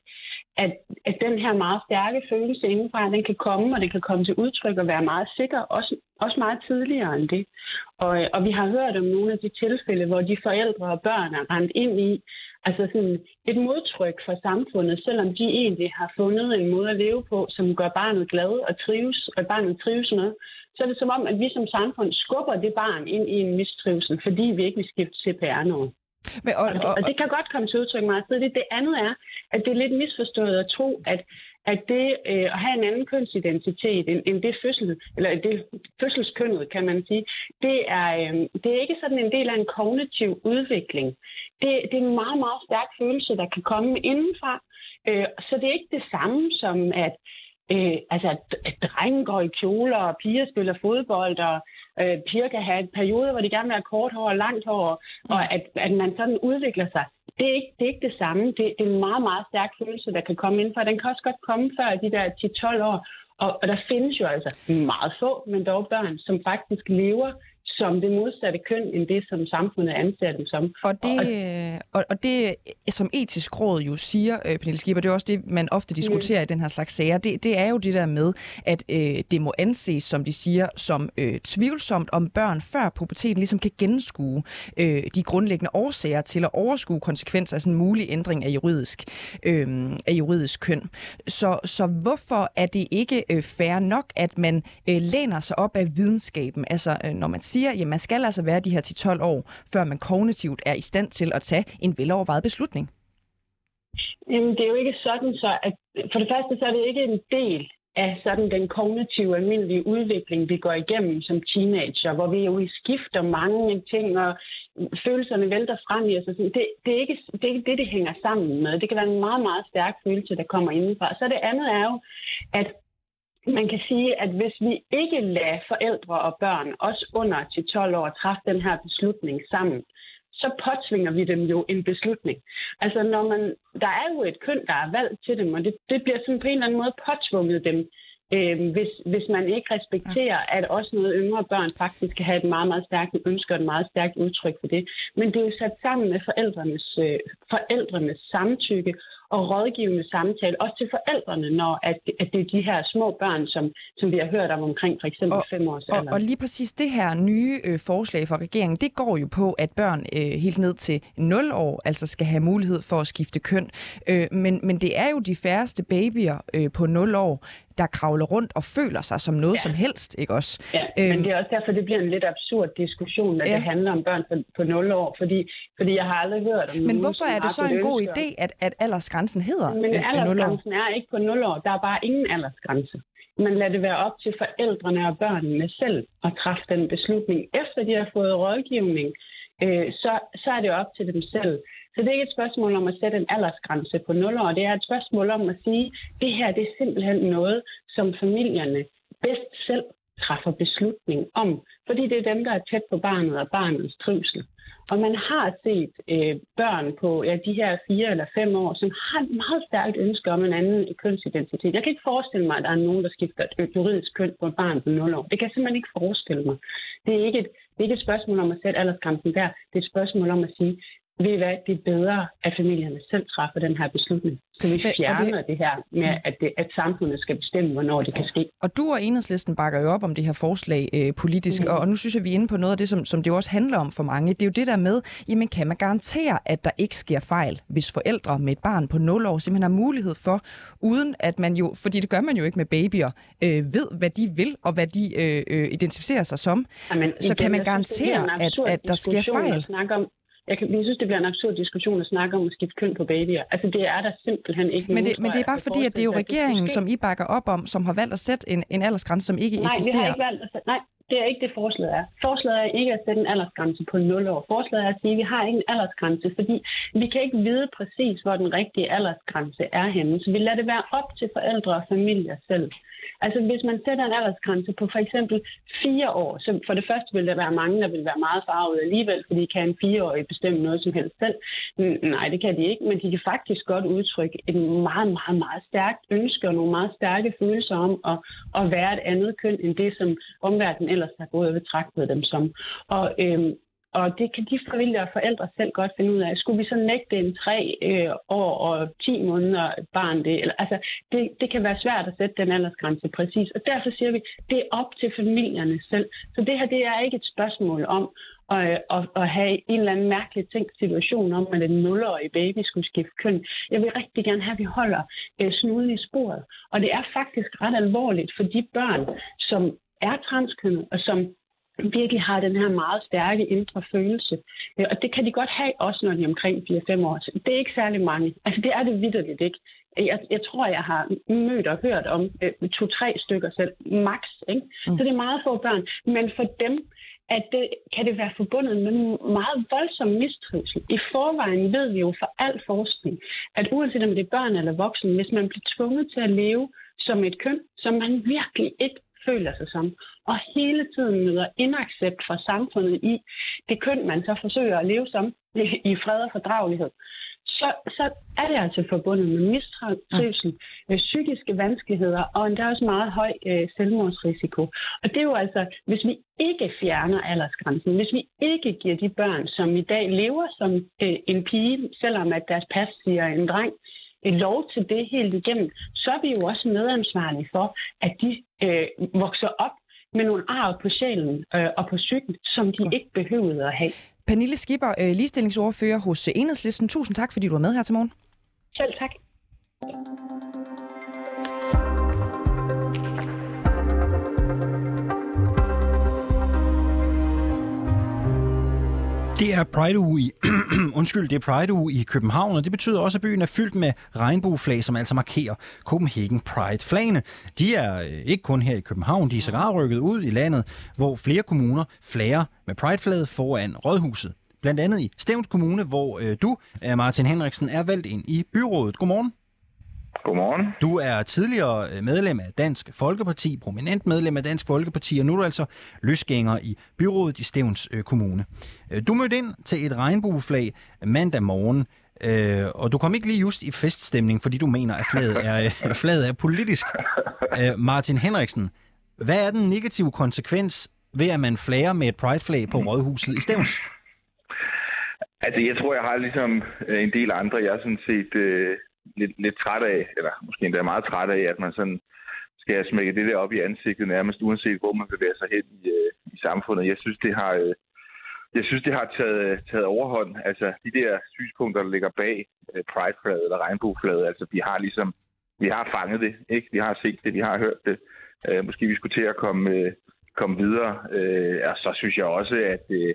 [SPEAKER 8] at, at den her meget stærke følelse indenfra, den kan komme, og det kan komme til udtryk og være meget sikker, også, også meget tidligere end det. Og, og vi har hørt om nogle af de tilfælde, hvor de forældre og børn er rendt ind i altså sådan et modtryk for samfundet, selvom de egentlig har fundet en måde at leve på, som gør barnet glad og trives, og barnet trives med, så er det som om, at vi som samfund skubber det barn ind i en mistrivsel, fordi vi ikke vil skifte CPR-nummer.
[SPEAKER 2] Men, og,
[SPEAKER 8] Og det, og det kan godt komme til udtryk meget tidligt. Det andet er, at det er lidt misforstået at tro, at, at det øh, at have en anden kønsidentitet end, end det fødsel, eller det fødselskønnet, kan man sige, det er, øh, det er ikke sådan en del af en kognitiv udvikling. Det, det er en meget, meget stærk følelse, der kan komme indenfra. Øh, så det er ikke det samme som, at Øh, altså, at, drenge går i kjoler, og piger spiller fodbold, og øh, piger kan have perioder, hvor de gerne vil have kort hår og langt hår, mm. og at, at man sådan udvikler sig. Det er ikke det, er ikke det samme. Det, det er en meget, meget stærk følelse, der kan komme indenfor. Den kan også godt komme før de der 10-12 år. Og, og der findes jo altså meget få, men dog børn, som faktisk lever som det modsatte køn, end det, som samfundet anser dem som.
[SPEAKER 2] Og det, og, og det som etisk råd jo siger, øh, Pernille Skipper, det er også det, man ofte diskuterer mm. i den her slags sager, det, det er jo det der med, at øh, det må anses, som de siger, som øh, tvivlsomt, om børn før puberteten ligesom kan gennemskue øh, de grundlæggende årsager til at overskue konsekvenser af sådan en mulig ændring af juridisk, øh, af juridisk køn. Så, så hvorfor er det ikke øh, fair nok, at man øh, læner sig op af videnskaben? Altså, øh, når man siger, at man skal altså være de her 10-12 år, før man kognitivt er i stand til at tage en velovervejet beslutning.
[SPEAKER 8] Jamen, det er jo ikke sådan, så at for det første så er det ikke en del af sådan den kognitive almindelige udvikling, vi går igennem som teenager, hvor vi jo skifter mange ting, og følelserne vælter frem i os. Det, det, er ikke, det er ikke det, det hænger sammen med. Det kan være en meget, meget stærk følelse, der kommer indenfra. Så det andet er jo, at man kan sige, at hvis vi ikke lader forældre og børn, også under til 12 år, træffe den her beslutning sammen, så påtvinger vi dem jo en beslutning. Altså, når man, der er jo et køn, der er valgt til dem, og det, det bliver sådan på en eller anden måde påtvunget dem, øh, hvis, hvis man ikke respekterer, at også noget yngre børn faktisk kan have et meget, meget stærkt ønske og et meget stærkt udtryk for det. Men det er jo sat sammen med forældrenes, øh, forældrenes samtykke, og rådgivende samtale, også til forældrene, når at, at det er de her små børn, som, som vi har hørt om omkring for eksempel og, fem års
[SPEAKER 2] alder. Og, og lige præcis det her nye øh, forslag fra regeringen, det går jo på, at børn øh, helt ned til 0 år altså skal have mulighed for at skifte køn. Øh, men, men det er jo de færreste babyer øh, på 0 år, der kravler rundt og føler sig som noget ja. som helst, ikke også?
[SPEAKER 8] Ja, øhm, men det er også derfor, det bliver en lidt absurd diskussion, når ja. det handler om børn på, på 0 år, fordi, fordi jeg har aldrig hørt om
[SPEAKER 2] Men hvorfor er det så en god idé, at, at aldersgrænsen hedder
[SPEAKER 8] Men øh, aldersgrænsen er ikke på 0 år. Der er bare ingen aldersgrænse. Man lader det være op til forældrene og børnene selv at træffe den beslutning. Efter de har fået rådgivning, øh, så, så er det op til dem selv. Så det er ikke et spørgsmål om at sætte en aldersgrænse på 0 år. Det er et spørgsmål om at sige, at det her det er simpelthen noget, som familierne bedst selv træffer beslutning om. Fordi det er dem, der er tæt på barnet og barnets trivsel. Og man har set øh, børn på ja, de her fire eller fem år, som har et meget stærkt ønske om en anden kønsidentitet. Jeg kan ikke forestille mig, at der er nogen, der skifter et juridisk køn på et barn på 0 år. Det kan jeg simpelthen ikke forestille mig. Det er ikke et, det er ikke et spørgsmål om at sætte aldersgrænsen der. Det er et spørgsmål om at sige, ved I hvad, det er bedre, at familierne selv træffer den her beslutning. Så vi fjerner det... det her med, at, det, at samfundet skal bestemme, hvornår det kan ske.
[SPEAKER 2] Og du og enhedslisten bakker jo op om det her forslag øh, politisk, mm. og, og nu synes jeg, vi er inde på noget af det, som, som det jo også handler om for mange. Det er jo det der med, jamen kan man garantere, at der ikke sker fejl, hvis forældre med et barn på 0 år simpelthen har mulighed for, uden at man jo, fordi det gør man jo ikke med babyer, øh, ved, hvad de vil, og hvad de øh, øh, identificerer sig som, jamen, så kan man garantere, at, at der sker fejl.
[SPEAKER 8] At om, jeg, kan, jeg synes, det bliver en absurd diskussion at snakke om at skifte køn på babyer. Altså, det er der simpelthen ikke
[SPEAKER 2] Men det, nogen, men det er bare fordi, at det er jo regeringen, som I bakker op om, som har valgt at sætte en, en aldersgrænse, som ikke
[SPEAKER 8] nej,
[SPEAKER 2] eksisterer.
[SPEAKER 8] Vi har ikke valgt at sætte, nej, det er ikke det, forslaget er. Forslaget er ikke at sætte en aldersgrænse på 0 år. Forslaget er at sige, at vi har ikke en aldersgrænse, fordi vi kan ikke vide præcis, hvor den rigtige aldersgrænse er henne. Så vi lader det være op til forældre og familier selv. Altså hvis man sætter en aldersgrænse på for eksempel fire år, så for det første vil der være mange, der vil være meget farvet alligevel, fordi kan en fireårig bestemme noget som helst selv. Nej, det kan de ikke, men de kan faktisk godt udtrykke et meget, meget, meget stærkt ønske og nogle meget stærke følelser om at, at være et andet køn end det, som omverdenen ellers har gået og betragtet dem som. Og øhm, og det kan de frivillige og forældre selv godt finde ud af. Skulle vi så nægte en tre øh, år og 10 måneder barn det? Eller, altså, det, det kan være svært at sætte den aldersgrænse præcis. Og derfor siger vi, det er op til familierne selv. Så det her, det er ikke et spørgsmål om at, at, at have en eller anden mærkelig tænkt situation om, at en nulårig baby skulle skifte køn. Jeg vil rigtig gerne have, at vi holder øh, snuden i sporet. Og det er faktisk ret alvorligt for de børn, som er transkønnet, og som virkelig har den her meget stærke indre følelse. Øh, og det kan de godt have, også når de er omkring 4-5 år. Det er ikke særlig mange. Altså, det er det vidderligt ikke. Jeg, jeg tror, jeg har mødt og hørt om øh, to-tre stykker selv, max. Ikke? Mm. Så det er meget få børn. Men for dem at det, kan det være forbundet med meget voldsom mistrivsel. I forvejen ved vi jo for al forskning, at uanset om det er børn eller voksne, hvis man bliver tvunget til at leve som et køn, som man virkelig ikke føler sig som, og hele tiden møder inaccept fra samfundet i det køn, man så forsøger at leve som i fred og fordragelighed, så, så er det altså forbundet med mistrivsel, mm. psykiske vanskeligheder og endda også meget høj øh, selvmordsrisiko. Og det er jo altså, hvis vi ikke fjerner aldersgrænsen, hvis vi ikke giver de børn, som i dag lever som øh, en pige, selvom at deres pas siger en dreng, øh, lov til det helt igennem, så er vi jo også medansvarlige for, at de øh, vokser op med nogle arv på sjælen øh, og på psyken, som de ikke behøvede at have.
[SPEAKER 2] Pernille Skipper, øh, ligestillingsordfører hos Enhedslisten. Tusind tak, fordi du var med her til morgen.
[SPEAKER 8] Selv tak.
[SPEAKER 1] Er Pride-uge i, undskyld, det er Pride-uge i København, og det betyder også, at byen er fyldt med regnbueflag, som altså markerer Copenhagen Pride-flagene. De er øh, ikke kun her i København, de er sågar rykket ud i landet, hvor flere kommuner flager med Pride-flaget foran Rådhuset. Blandt andet i Stævns Kommune, hvor øh, du, øh, Martin Henriksen, er valgt ind i byrådet. Godmorgen.
[SPEAKER 9] Godmorgen.
[SPEAKER 1] Du er tidligere øh, medlem af Dansk Folkeparti, prominent medlem af Dansk Folkeparti, og nu er du altså løsgænger i byrådet i Stævns øh, Kommune. Øh, du mødte ind til et regnbueflag mandag morgen, øh, og du kom ikke lige just i feststemning, fordi du mener, at flaget er, flaget er politisk. Øh, Martin Henriksen, hvad er den negative konsekvens ved, at man flager med et prideflag på Rådhuset i Stævns?
[SPEAKER 9] Altså, jeg tror, jeg har ligesom en del andre. Jeg er sådan set øh, lidt, lidt træt af, eller måske endda meget træt af, at man sådan skal smække det der op i ansigtet nærmest uanset, hvor man bevæger sig hen i, øh, i samfundet. Jeg synes, det har, øh, jeg synes, det har taget, øh, taget overhånd. Altså, de der synspunkter, der ligger bag øh, Pride-flaget eller regnbueflaget, altså, vi har ligesom, vi har fanget det, ikke? Vi har set det, vi har hørt det. Øh, måske vi skulle til at komme, øh, komme videre. Øh, og så synes jeg også, at øh,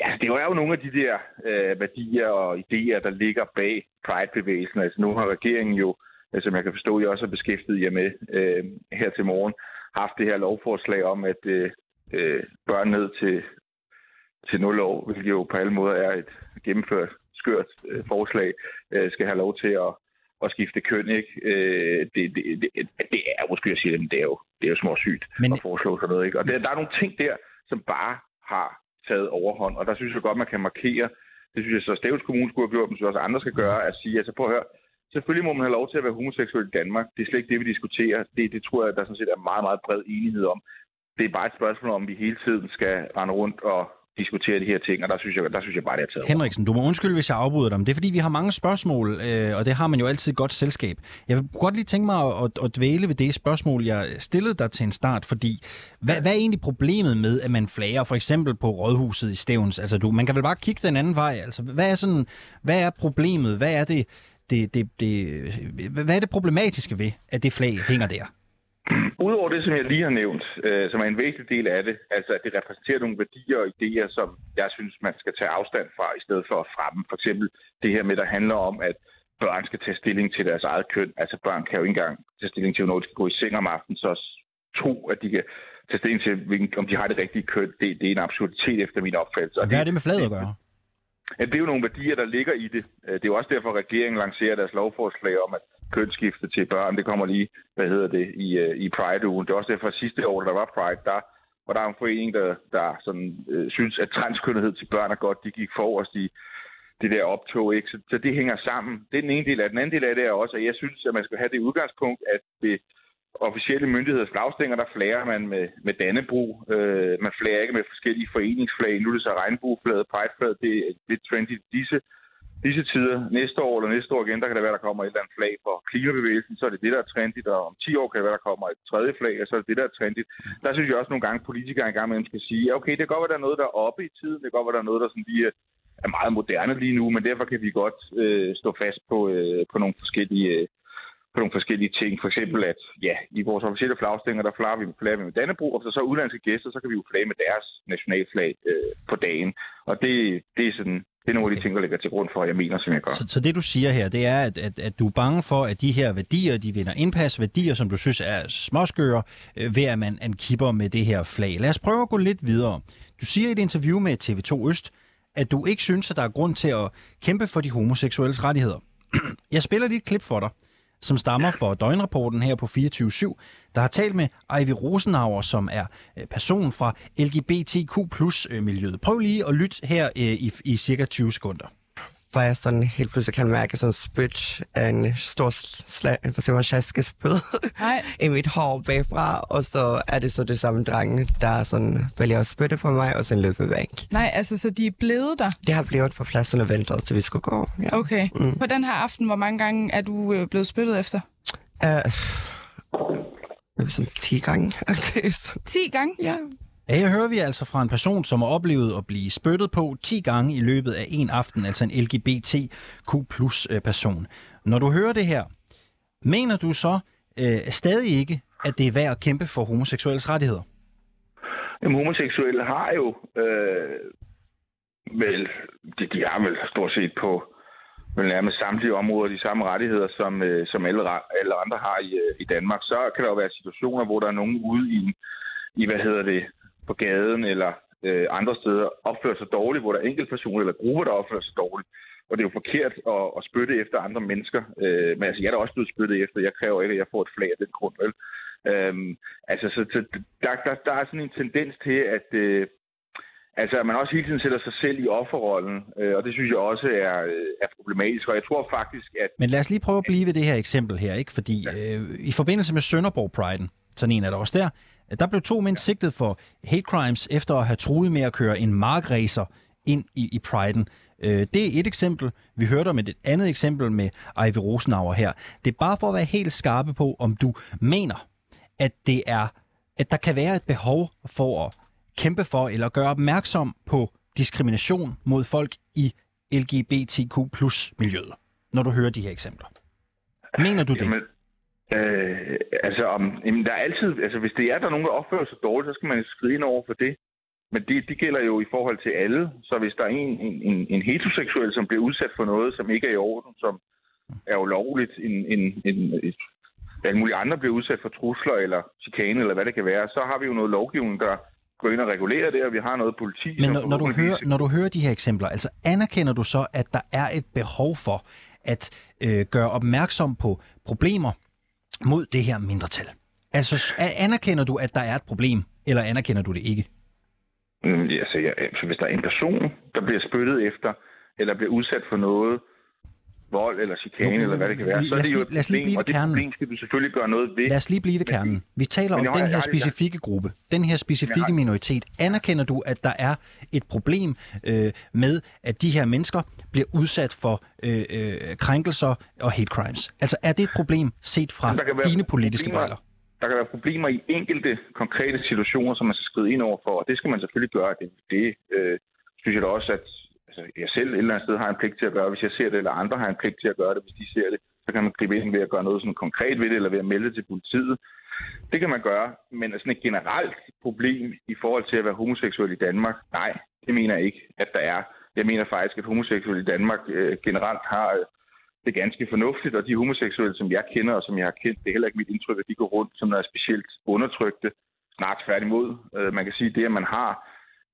[SPEAKER 9] Ja, det er jo nogle af de der øh, værdier og idéer, der ligger bag Pride-bevægelsen. Altså nu har regeringen jo, øh, som jeg kan forstå, I også er beskæftiget jer med øh, her til morgen, haft det her lovforslag om, at øh, øh børn ned til, til 0 år, hvilket jo på alle måder er et gennemført skørt øh, forslag, øh, skal have lov til at, at skifte køn. Ikke? Øh, det, det, det, det er måske at sige, det er jo, det er jo småsygt Men... at foreslå sådan noget. Ikke? Og der, der er nogle ting der, som bare har taget overhånd. Og der synes jeg godt, man kan markere, det synes jeg så Stævns Kommune skulle have gjort, men også andre skal gøre, at sige, altså prøv at høre, selvfølgelig må man have lov til at være homoseksuel i Danmark. Det er slet ikke det, vi diskuterer. Det, det tror jeg, der sådan set er meget, meget bred enighed om. Det er bare et spørgsmål om, vi hele tiden skal rende rundt og diskutere de her ting, og der synes jeg, der synes jeg bare, det er taget
[SPEAKER 1] Henriksen, du må undskylde, hvis jeg afbryder dig, men det er fordi, vi har mange spørgsmål, øh, og det har man jo altid et godt selskab. Jeg vil godt lige tænke mig at, at, at dvæle ved det spørgsmål, jeg stillede dig til en start, fordi hvad, hvad er egentlig problemet med, at man flager for eksempel på Rådhuset i Stævns? Altså, du, man kan vel bare kigge den anden vej. Altså, hvad er, sådan, hvad er problemet? Hvad er det, det, det, det, hvad er det problematiske ved, at det flag hænger der?
[SPEAKER 9] Udover det, som jeg lige har nævnt, øh, som er en vigtig del af det, altså at det repræsenterer nogle værdier og idéer, som jeg synes, man skal tage afstand fra, i stedet for at fremme. For eksempel det her med, der handler om, at børn skal tage stilling til deres eget køn. Altså børn kan jo ikke engang tage stilling til, når de skal gå i seng om aftenen, så tro, at de kan tage stilling til, om de har det rigtige køn. Det, det er en absurditet efter min opfattelse.
[SPEAKER 1] Og Hvad er det med fladet at gøre?
[SPEAKER 9] Ja, det er jo nogle værdier, der ligger i det. Øh, det er jo også derfor, at regeringen lancerer deres lovforslag om, at kønsskifte til børn, det kommer lige, hvad hedder det, i, øh, i Pride-ugen. Det er også derfor, at sidste år, der var Pride, der var der en forening, der, der sådan, øh, synes, at transkønnethed til børn er godt. De gik forrest i det der optog, ikke? Så, så det hænger sammen. Det er den ene del af Den anden del af det er også, at jeg synes, at man skal have det udgangspunkt, at det officielle myndigheders flagstænger, der flager man med, med Dannebro. Øh, man flager ikke med forskellige foreningsflag. Nu er det så regnbueflaget, prideflaget, det er lidt trendy disse disse tider, næste år eller næste år igen, der kan det være, der kommer et eller andet flag for klimabevægelsen, så er det det, der er trendigt, og om 10 år kan det være, der kommer et tredje flag, og så er det det, der er trendigt. Der synes jeg også nogle gange, politikere engang med skal sige, okay, det kan godt være, der er noget, der er oppe i tiden, det kan godt være, der er noget, der sådan lige er meget moderne lige nu, men derfor kan vi godt øh, stå fast på, øh, på nogle forskellige øh, på nogle forskellige ting. For eksempel, at ja, i vores officielle flagstænger, der flager vi, flager vi med Dannebro, og så så udlandske gæster, så kan vi jo flage med deres nationalflag øh, på dagen. Og det, det er sådan det er nogle okay. af de ting, der ligger til grund for, at jeg mener, som jeg gør.
[SPEAKER 1] Så, så det, du siger her, det er, at, at, at du er bange for, at de her værdier, de vinder indpas, værdier, som du synes er småskøre, øh, ved at man ankipper med det her flag. Lad os prøve at gå lidt videre. Du siger i et interview med TV2 Øst, at du ikke synes, at der er grund til at kæmpe for de homoseksuelles rettigheder. Jeg spiller lige et klip for dig, som stammer for døgnrapporten her på 24 der har talt med Ivy Rosenauer, som er øh, person fra LGBTQ plus øh, miljøet. Prøv lige at lytte her øh, i, i cirka 20 sekunder
[SPEAKER 10] hvor jeg sådan helt pludselig kan mærke sådan spyt af en stor slag, hvad siger man, sjaskespyd i mit hår bagfra, og så er det så det samme drenge, der sådan vælger at spytte på mig, og så løber væk.
[SPEAKER 11] Nej, altså så de er blevet der?
[SPEAKER 10] Det har blevet på pladsen og ventet, til vi skulle gå.
[SPEAKER 11] Ja. Okay. Mm. På den her aften, hvor mange gange er du øh, blevet spyttet efter?
[SPEAKER 10] Uh, sådan 10 gange. Okay,
[SPEAKER 11] 10 gange?
[SPEAKER 10] Ja.
[SPEAKER 1] Her hører vi altså fra en person, som har oplevet at blive spyttet på 10 gange i løbet af en aften, altså en LGBTQ plus øh, person. Når du hører det her, mener du så øh, stadig ikke, at det er værd at kæmpe for homoseksuelles rettigheder?
[SPEAKER 9] Jamen, homoseksuelle har jo øh, vel, de, de har vel stort set på vel nærmest samtlige områder de samme rettigheder, som, øh, som alle, alle andre har i, øh, i Danmark. Så kan der jo være situationer, hvor der er nogen ude i, i hvad hedder det, på gaden eller øh, andre steder opfører sig dårligt, hvor der er enkeltpersoner eller grupper, der opfører sig dårligt. Og det er jo forkert at, at spytte efter andre mennesker. Øh, men altså, jeg er da også blevet spyttet efter. Jeg kræver ikke, at jeg får et flag af den grund. Vel? Øhm, altså, så, så der, der, der er sådan en tendens til, at, øh, altså, at man også hele tiden sætter sig selv i offerrollen. Øh, og det synes jeg også er, er problematisk. Og jeg tror faktisk, at...
[SPEAKER 1] Men lad os lige prøve at blive ved det her eksempel her, ikke? Fordi øh, i forbindelse med Sønderborg Pride'en, sådan en er der også der, der blev to mænd sigtet for hate crimes efter at have truet med at køre en markracer ind i, i Pride'en. Øh, det er et eksempel. Vi hørte om et andet eksempel med Ivy Rosenauer her. Det er bare for at være helt skarpe på, om du mener, at det er, at der kan være et behov for at kæmpe for eller gøre opmærksom på diskrimination mod folk i LGBTQ plus miljøet, når du hører de her eksempler. Mener du det?
[SPEAKER 9] Jamen, Øh, altså, om, jamen, der er altid, altså, hvis det er, der er nogen, der opfører sig dårligt, så skal man skride ind over for det. Men det, de gælder jo i forhold til alle. Så hvis der er en, en, en heteroseksuel, som bliver udsat for noget, som ikke er i orden, som er ulovligt, en, en, en, en, alle mulige andre bliver udsat for trusler eller chikane, eller hvad det kan være, så har vi jo noget lovgivning, der går ind og regulerer det, og vi har noget politi.
[SPEAKER 1] Men når, når, du hører, når du hører de her eksempler, altså anerkender du så, at der er et behov for at øh, gøre opmærksom på problemer, mod det her mindretal. Altså, anerkender du, at der er et problem, eller anerkender du det ikke?
[SPEAKER 9] Mm, altså, ja, altså, hvis der er en person, der bliver spyttet efter, eller bliver udsat for noget, vold eller chikane, eller hvad det kan være, så er det jo et
[SPEAKER 1] lad os lige blive
[SPEAKER 9] og det problem skal du selvfølgelig gøre noget ved.
[SPEAKER 1] Lad os lige blive ved kernen. Vi taler om den her specifikke gruppe, den her specifikke minoritet. Anerkender du, at der er et problem øh, med, at de her mennesker bliver udsat for øh, øh, krænkelser og hate crimes? Altså er det et problem set fra dine politiske briller?
[SPEAKER 9] Der kan være problemer i enkelte konkrete situationer, som man skal skride ind over for, og det skal man selvfølgelig gøre. Det, det øh, synes jeg da også, at altså, jeg selv et eller andet sted har en pligt til at gøre, hvis jeg ser det, eller andre har en pligt til at gøre det, hvis de ser det, så kan man gribe ind ved at gøre noget sådan konkret ved det, eller ved at melde det til politiet. Det kan man gøre, men sådan et generelt problem i forhold til at være homoseksuel i Danmark, nej, det mener jeg ikke, at der er. Jeg mener faktisk, at homoseksuelle i Danmark øh, generelt har øh, det ganske fornuftigt, og de homoseksuelle, som jeg kender og som jeg har kendt, det er heller ikke mit indtryk, at de går rundt som noget specielt undertrykte. Snart tværtimod. Øh, man kan sige, at det, at man har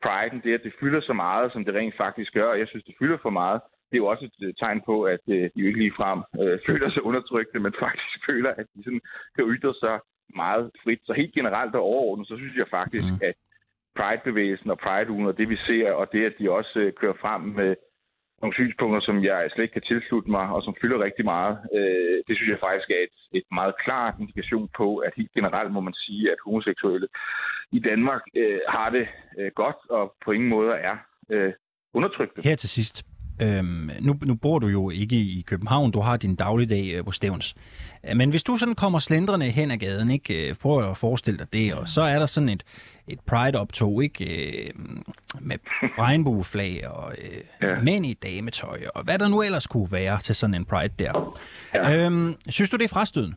[SPEAKER 9] priden, det at det fylder så meget, som det rent faktisk gør, og jeg synes, det fylder for meget, det er jo også et tegn på, at øh, de ikke ligefrem øh, føler sig undertrykte, men faktisk føler, at de sådan kan ytre sig meget frit. Så helt generelt og overordnet, så synes jeg faktisk, mm. at Pride-bevægelsen og Pride-ugen og det, vi ser, og det, at de også øh, kører frem med nogle synspunkter, som jeg slet ikke kan tilslutte mig, og som fylder rigtig meget, øh, det synes jeg faktisk er et, et meget klart indikation på, at helt generelt må man sige, at homoseksuelle i Danmark øh, har det øh, godt, og på ingen måde er øh, undertrykte.
[SPEAKER 1] Her til sidst, Øhm, nu, nu bor du jo ikke i København, du har din dagligdag øh, på Stævns. Øh, men hvis du sådan kommer slendrende hen ad gaden, ikke? Øh, prøv at forestille dig det, og så er der sådan et, et Pride-optog, ikke? Øh, med regnbueflag og øh, ja. mænd i dametøj, og hvad der nu ellers kunne være til sådan en Pride der. Ja. Øhm, synes du, det er frastødende?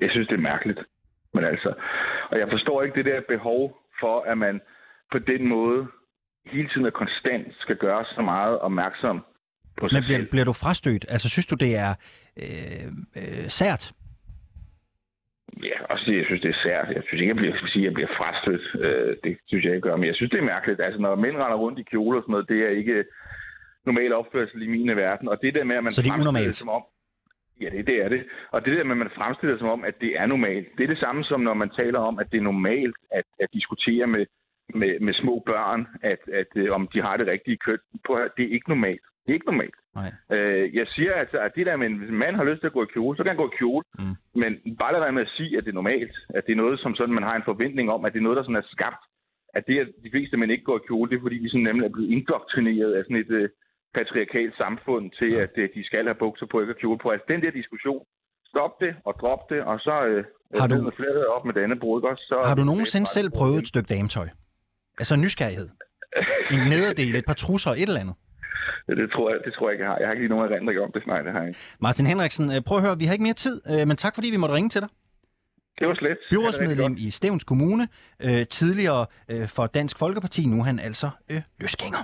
[SPEAKER 9] Jeg synes, det er mærkeligt. Men altså, og jeg forstår ikke det der behov for, at man på den måde hele tiden og konstant skal gøre så meget opmærksom på sig
[SPEAKER 1] Men bliver,
[SPEAKER 9] selv.
[SPEAKER 1] bliver du frastødt? Altså, synes du, det er øh, øh, sært?
[SPEAKER 9] Ja, også det, jeg synes, det er sært. Jeg synes ikke, jeg bliver, jeg sige, jeg bliver frastødt. Øh, det synes jeg ikke gør. Men jeg synes, det er mærkeligt. Altså, når mænd render rundt i kjole og sådan noget, det er ikke normal opførsel i min verden. Og det der med, at man
[SPEAKER 1] Så det er unormalt?
[SPEAKER 9] Som om, Ja, det, det er det. Og det der med, at man fremstiller som om, at det er normalt, det er det samme som, når man taler om, at det er normalt at, at diskutere med, med, med små børn, at, at, at om de har det rigtige køn. Det er ikke normalt. Det er ikke normalt.
[SPEAKER 1] Nej.
[SPEAKER 9] Øh, jeg siger altså, at det der med, at hvis en mand har lyst til at gå i kjole, så kan han gå i kjole. Mm. Men bare lad være med at sige, at det er normalt. At det er noget, som sådan, man har en forventning om, at det er noget, der sådan er skabt. At det, at de fleste mænd ikke går i kjole, det er fordi, de sådan nemlig er blevet indoktrineret af sådan et uh, patriarkalt samfund til, ja. at uh, de skal have bukser på, ikke kjole på. Altså den der diskussion, stop det og drop det, og så uh, har du flere op med også. Så
[SPEAKER 1] har du nogensinde selv prøvet et stykke dametøj? Altså nysgerrighed? En nederdel, et par trusser, et eller andet?
[SPEAKER 9] Det tror, jeg, det tror jeg ikke, jeg har. Jeg har ikke lige nogen erindring om det. Nej, det har jeg ikke.
[SPEAKER 1] Martin Henriksen, øh, prøv at høre, vi har ikke mere tid, øh, men tak fordi vi måtte ringe til dig.
[SPEAKER 9] Det var slet.
[SPEAKER 1] Byrådsmedlem i Stævns Kommune, øh, tidligere for Dansk Folkeparti, nu er han altså øh, løsgænger.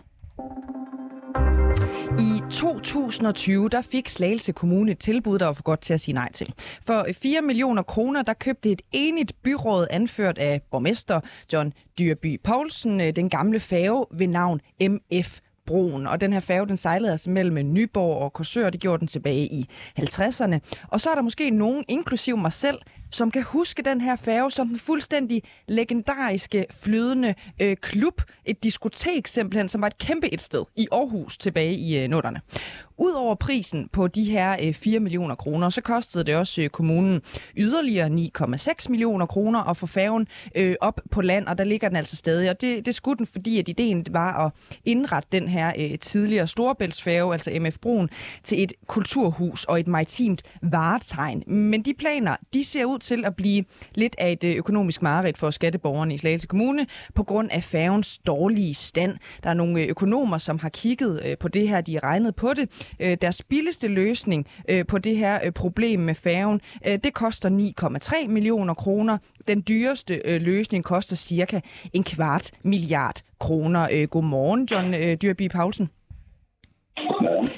[SPEAKER 2] 2020 der fik Slagelse Kommune et tilbud, der var for godt til at sige nej til. For 4 millioner kroner der købte et enigt byråd anført af borgmester John Dyrby Poulsen øh, den gamle færge ved navn MF broen. Og den her færge, den sejlede altså mellem Nyborg og Korsør, det gjorde den tilbage i 50'erne. Og så er der måske nogen, inklusiv mig selv, som kan huske den her færge som den fuldstændig legendariske flydende øh, klub, et diskotek simpelthen, som var et kæmpe et sted i Aarhus tilbage i øh, nutterne. Udover prisen på de her øh, 4 millioner kroner, så kostede det også øh, kommunen yderligere 9,6 millioner kroner at få færgen øh, op på land, og der ligger den altså stadig. Og det, det skulle den, fordi at ideen var at indrette den her tidligere Storebæltsfærge, altså MF Broen, til et kulturhus og et maritimt varetegn. Men de planer, de ser ud til at blive lidt af et økonomisk mareridt for skatteborgerne i Slagelse Kommune på grund af færgens dårlige stand. Der er nogle økonomer, som har kigget på det her, de har regnet på det. Øh, deres billigste løsning øh, på det her øh, problem med færgen, det koster 9,3 millioner kroner. Den dyreste løsning koster cirka en kvart milliard kroner. Godmorgen, John Dyrby Paulsen.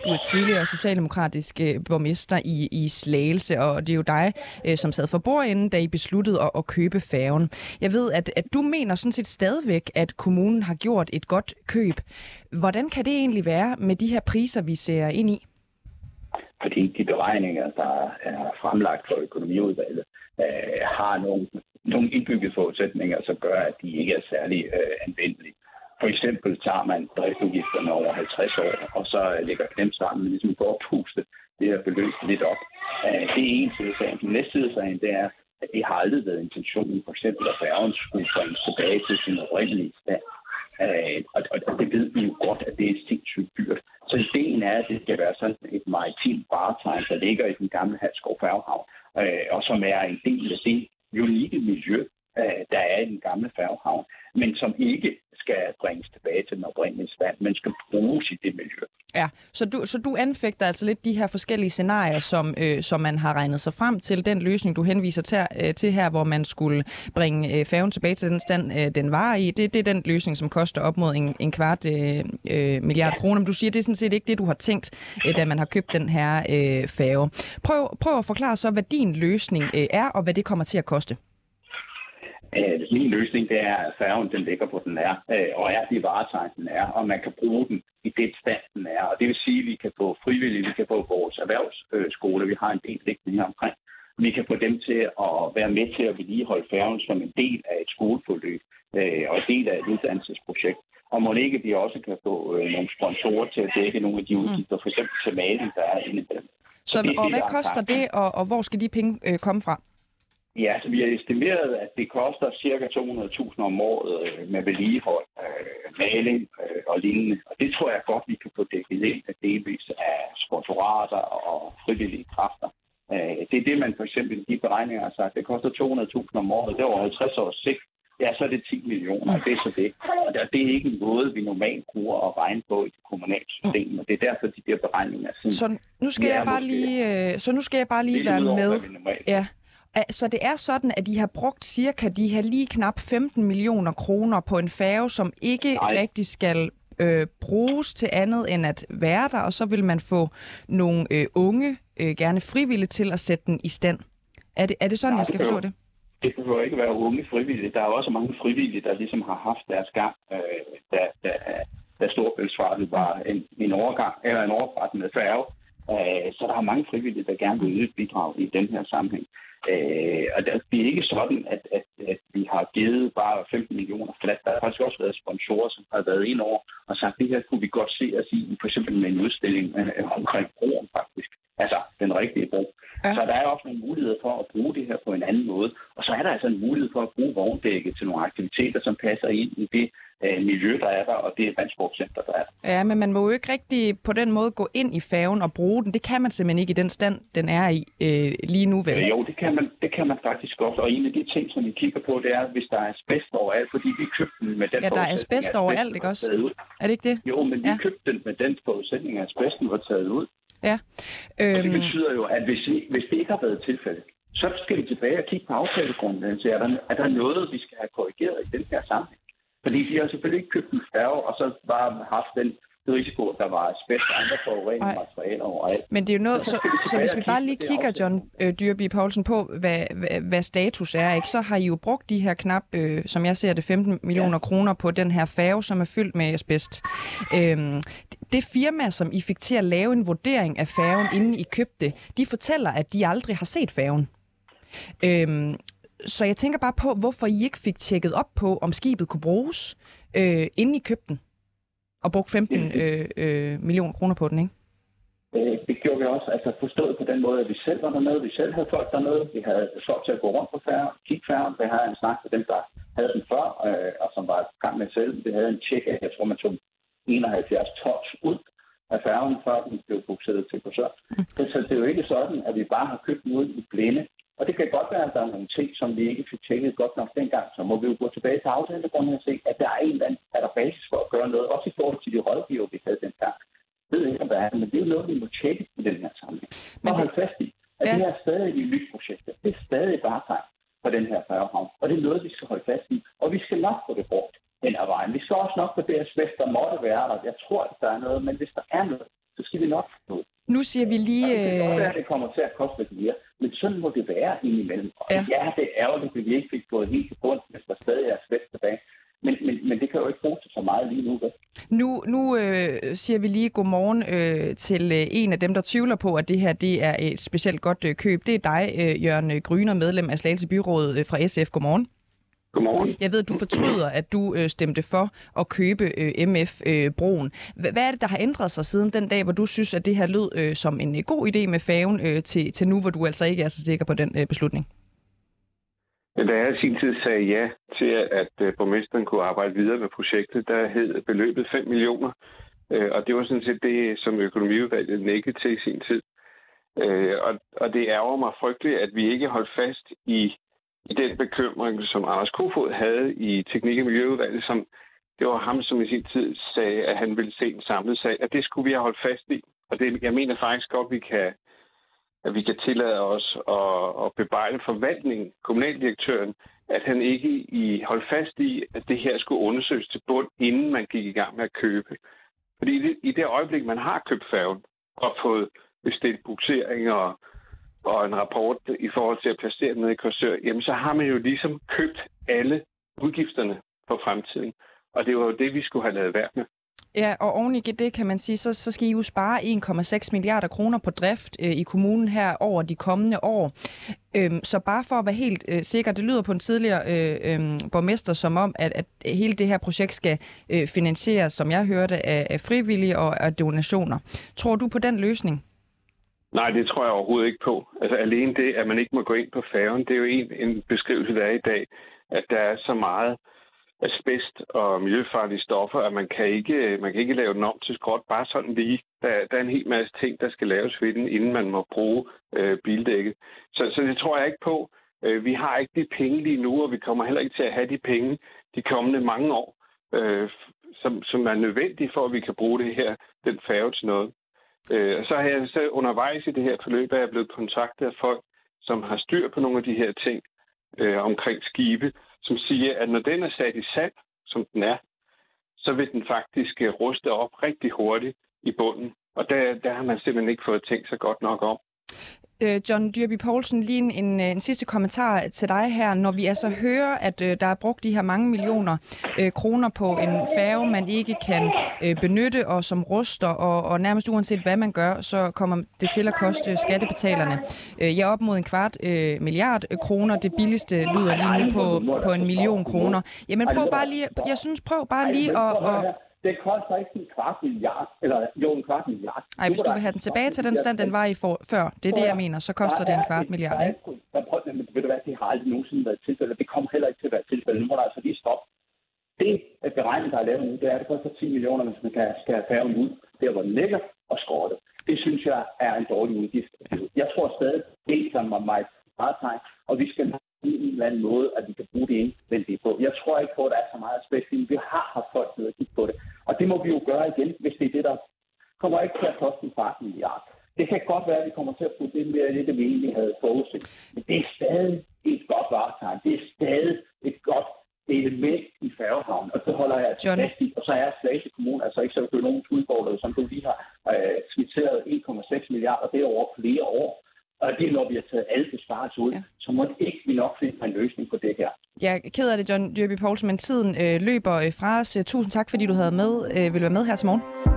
[SPEAKER 2] Du er tidligere socialdemokratisk øh, borgmester i, i Slagelse, og det er jo dig, øh, som sad for bordenden, da I besluttede at, at købe færgen. Jeg ved, at, at du mener sådan set stadigvæk, at kommunen har gjort et godt køb. Hvordan kan det egentlig være med de her priser, vi ser ind i?
[SPEAKER 12] Fordi de beregninger, der er fremlagt for økonomiudvalget, øh, har nogle, nogle indbyggede forudsætninger, som gør, at de ikke er særlig øh, anvendelige. For eksempel tager man driftsudgifterne over 50 år, og så øh, lægger dem sammen, ligesom for puste det her beløb lidt op. Øh, det er en side af sagen. Den næste side af sagen, det er, at det har aldrig været intentionen, for eksempel, at færgen skulle bringes tilbage til sin oprindelige stand. Øh, og det ved vi jo godt, at det er sindssygt dyrt. Så ideen er, at det skal være sådan et maritimt varetegn, der ligger i den gamle Halskov Færgehavn, øh, og som er en del af det unikke miljø, øh, der er i den gamle færgehavn, men som ikke skal bringes tilbage til den oprindelige stand, men skal bruges i det miljø.
[SPEAKER 2] Ja, så du, så du anfægter altså lidt de her forskellige scenarier, som, øh, som man har regnet sig frem til. Den løsning, du henviser til, øh, til her, hvor man skulle bringe øh, færgen tilbage til den stand, øh, den var i, det, det er den løsning, som koster op mod en, en kvart øh, øh, milliard ja. kroner. Men du siger, det er sådan set ikke det, du har tænkt, øh, da man har købt den her øh, færge. Prøv, prøv at forklare så, hvad din løsning øh, er, og hvad det kommer til at koste.
[SPEAKER 12] Øh, min løsning det er, at færgen den ligger på den er, øh, og er de varetegn, den er, og man kan bruge den i det stand, den er. Og det vil sige, at vi kan få frivillige, vi kan få vores erhvervsskole, vi har en del liggende her omkring. Vi kan få dem til at være med til at vedligeholde færgen som en del af et skoleforløb øh, og en del af et uddannelsesprojekt. Og må ikke vi også kan få nogle sponsorer til at dække nogle af de mm. udgifter, f.eks. til maling, der er inde i dem.
[SPEAKER 2] Så, så det, og det, hvad koster det, og, og hvor skal de penge øh, komme fra?
[SPEAKER 12] Ja, så vi har estimeret, at det koster ca. 200.000 om året øh, med vedligehold, maling øh, og lignende. Og det tror jeg godt, vi kan få dækket ind af delvis af sponsorater og frivillige kræfter. Øh, det er det, man for eksempel i de beregninger har sagt. Det koster 200.000 om året. Det er over 50 års sigt. Ja, så er det 10 millioner, og det er så det. Og det er ikke en måde, vi normalt bruger at regne på i det kommunale system, og det er derfor, de der beregninger er
[SPEAKER 2] sådan. Så nu skal jeg bare lige, øh, så nu skal jeg bare lige være med. Ja. Så det er sådan, at de har brugt cirka de her lige knap 15 millioner kroner på en færge, som ikke Nej. rigtig skal øh, bruges til andet end at være der, og så vil man få nogle øh, unge, øh, gerne frivillige, til at sætte den i stand. Er det, er det sådan, Nej, jeg skal forstå det?
[SPEAKER 12] Det behøver ikke være unge frivillige. Der er også mange frivillige, der ligesom har haft deres gang, øh, da, da, da Storbæltsfartet var en, en overgang, eller en overfart med færge. Øh, så der er mange frivillige, der gerne vil yde et bidrag i den her sammenhæng. Øh, og det er ikke sådan, at, at, at vi har givet bare 15 millioner flat. Der har faktisk også været sponsorer, som har været ind over og sagt, at det her kunne vi godt se os i, for eksempel med en udstilling omkring broen faktisk. Altså den rigtige bro. Ja. Så der er også nogle muligheder for at bruge det her på en anden måde. Og så er der altså en mulighed for at bruge vogndækket til nogle aktiviteter, som passer ind i det øh, miljø, der er der, og det vandsportcenter, der er der.
[SPEAKER 2] Ja, men man må jo ikke rigtig på den måde gå ind i færgen og bruge den. Det kan man simpelthen ikke i den stand, den er i øh, lige nu, vel?
[SPEAKER 12] Øh, jo, det kan, man, det kan man faktisk også. Og en af de ting, som vi kigger på, det er, hvis der er asbest overalt, fordi vi købte den med den
[SPEAKER 2] Ja, der er asbest overalt, ikke også? Ud. Er det ikke det?
[SPEAKER 12] Jo, men vi ja. købte den med den forudsætning, at asbesten var taget ud.
[SPEAKER 2] Ja.
[SPEAKER 12] Øhm... Og det øhm. betyder jo, at hvis, hvis det ikke har været tilfældet, så skal vi tilbage og kigge på aftalegrunden. Så er der, er der noget, vi skal have korrigeret i den her sammenhæng? Fordi de har selvfølgelig ikke købt en færge, og så bare haft den risiko, der var asbest og andre forurenede materialer overalt.
[SPEAKER 2] Men det er jo noget, så, så hvis vi bare lige kigger, John øh, Dyrby Poulsen, på, hvad, hvad, hvad status er, ikke, så har I jo brugt de her knap, øh, som jeg ser det, 15 millioner ja. kroner på den her færge, som er fyldt med asbest. Øhm, det firma, som I fik til at lave en vurdering af færgen, inden I købte, de fortæller, at de aldrig har set færgen. Øhm, så jeg tænker bare på, hvorfor I ikke fik tjekket op på, om skibet kunne bruges, øh, inden I købte den, og brugte 15 øh, øh, millioner kroner på den, ikke?
[SPEAKER 12] Øh, det gjorde vi også, altså forstået på den måde, at vi selv var dernede, vi selv havde folk dernede, vi havde folk til at gå rundt på færre, kigge færre, vi havde en snak med dem, der havde den før, øh, og som var i gang med selv. Vi havde en tjek af, jeg tror, man tog 71 tons ud af færgen, før den blev bukseret til på så. Mm. Så det er jo ikke sådan, at vi bare har købt den ud i blinde. Og det kan godt være, at der er nogle ting, som vi ikke fik tjekket godt nok dengang. Så må vi jo gå tilbage til aftalegrunden og se, at der er en eller anden, er der basis for at gøre noget, også i forhold til de rådgiver, vi havde dengang. Jeg ved ikke, om der er, men det er jo noget, vi må tjekke i den her sammenhæng. Men det... holde fast i, at ja. det er stadig et nyt projekt. Det er stadig bare tegn for den her færgehavn. Og det er noget, vi skal holde fast i. Og vi skal nok få det brugt den her vejen. Vi skal også nok på det asbest, der måtte være der. Jeg tror, at der er noget, men hvis der er noget, så skal vi nok få.
[SPEAKER 2] Nu siger vi lige...
[SPEAKER 12] Ja, det kan godt være, at det kommer til at koste lidt mere, men sådan må det være indimellem. Og ja, ja det er ærgerligt, at vi ikke fik gået helt til grund, hvis der stadig er svært tilbage. Men, men, men det kan jo ikke bruges så meget lige nu. Vel?
[SPEAKER 2] Nu, nu øh, siger vi lige godmorgen øh, til øh, en af dem, der tvivler på, at det her det er et specielt godt øh, køb. Det er dig, øh, Jørgen Gryner, medlem af Slagelse Byråd øh, fra SF. Godmorgen.
[SPEAKER 12] Godmorgen.
[SPEAKER 2] Jeg ved, du fortryder, at du øh, stemte for at købe øh, MF-broen. Øh, hvad er det, der har ændret sig siden den dag, hvor du synes, at det her lød øh, som en øh, god idé med færgen, øh, til, til nu, hvor du altså ikke er så sikker på den øh, beslutning?
[SPEAKER 13] Da jeg i sin tid sagde ja til, at øh, borgmesteren kunne arbejde videre med projektet, der hed beløbet 5 millioner. Øh, og det var sådan set det, som økonomiudvalget nækkede til i sin tid. Øh, og, og det ærger mig frygteligt, at vi ikke holdt fast i i den bekymring, som Anders Kofod havde i Teknik- og Miljøudvalget, som det var ham, som i sin tid sagde, at han ville se en samlet sag, at det skulle vi have holdt fast i. Og det, jeg mener faktisk godt, at vi kan, at vi kan tillade os at, at bebrejde forvaltningen, kommunaldirektøren, at han ikke i, holdt fast i, at det her skulle undersøges til bund, inden man gik i gang med at købe. Fordi det, i det øjeblik, man har købt færgen og fået bestilt buksering og og en rapport i forhold til at placere den nede i Korsør, jamen så har man jo ligesom købt alle udgifterne for fremtiden. Og det var jo det, vi skulle have lavet værd med.
[SPEAKER 2] Ja, og oven i det kan man sige, så, så skal I jo spare 1,6 milliarder kroner på drift øh, i kommunen her over de kommende år. Øhm, så bare for at være helt øh, sikker, det lyder på en tidligere øh, øh, borgmester som om, at, at hele det her projekt skal øh, finansieres, som jeg hørte, af, af frivillige og af donationer. Tror du på den løsning?
[SPEAKER 13] Nej, det tror jeg overhovedet ikke på. Altså alene det, at man ikke må gå ind på færgen, det er jo en, en beskrivelse, der er i dag, at der er så meget asbest og miljøfarlige stoffer, at man kan ikke, man kan ikke lave den om til skråt bare sådan lige. Der, der er en hel masse ting, der skal laves ved den, inden man må bruge øh, bildækket. Så, så det tror jeg ikke på. Øh, vi har ikke de penge lige nu, og vi kommer heller ikke til at have de penge de kommende mange år, øh, som, som er nødvendige for, at vi kan bruge det her, den færge til noget. Øh, så har jeg så undervejs i det her forløb, at jeg blevet kontaktet af folk, som har styr på nogle af de her ting øh, omkring skibe, som siger, at når den er sat i sand, som den er, så vil den faktisk øh, ruste op rigtig hurtigt i bunden. Og der, der har man simpelthen ikke fået tænkt sig godt nok om.
[SPEAKER 2] Øh, John Dyrby Poulsen, lige en, en, en sidste kommentar til dig her. Når vi altså hører, at øh, der er brugt de her mange millioner øh, kroner på en færge, man ikke kan øh, benytte, og som ruster, og, og nærmest uanset hvad man gør, så kommer det til at koste skattebetalerne. Øh, jeg er op mod en kvart øh, milliard kroner. Det billigste lyder lige nu på, på en million kroner. Jamen prøv bare lige, jeg synes prøv bare lige at... at
[SPEAKER 12] det koster ikke en kvart milliard, eller jo en kvart milliard.
[SPEAKER 2] Nej, hvis du vil have den tilbage til den stand, den var i for, før, det er det, jeg mener, så koster det en kvart milliard, ikke?
[SPEAKER 12] Men ved du hvad, det har aldrig nogensinde været tilfældet. Det kommer heller ikke til at være tilfældet. Nu må der altså lige stoppe. Det at beregning, der er lavet nu, det er, at det koster 10 millioner, hvis man kan, skal have færgen ud, der hvor den ligger, og skrotte. Det synes jeg er en dårlig udgift. Jeg tror stadig, det var meget meget tegn, og vi skal en eller anden måde, at vi kan bruge det indvendigt på. Jeg tror ikke på, at der er så meget aspekt i Vi har haft folk til at kigge på det. Og det må vi jo gøre igen, hvis det er det, der kommer ikke til at koste en kvart milliard. Det kan godt være, at vi kommer til at få det mere det, vi egentlig havde forudset. Men det er stadig et godt varetegn. Det er stadig et godt element i færgehavnen. Og så holder jeg
[SPEAKER 2] John.
[SPEAKER 12] fast i, og så er Slagelse Kommune altså ikke så økonomisk udfordret, som du lige har øh, skitseret 1,6 milliarder. Det er over flere år. Og det er, når vi har taget alle besparelser ud, ja. så må ikke vi nok finde en løsning på det her.
[SPEAKER 2] Jeg er ked af det, John Dyrby Poulsen, men tiden øh, løber øh, fra os. Tusind tak, fordi du havde med, øh, vil være med her til morgen.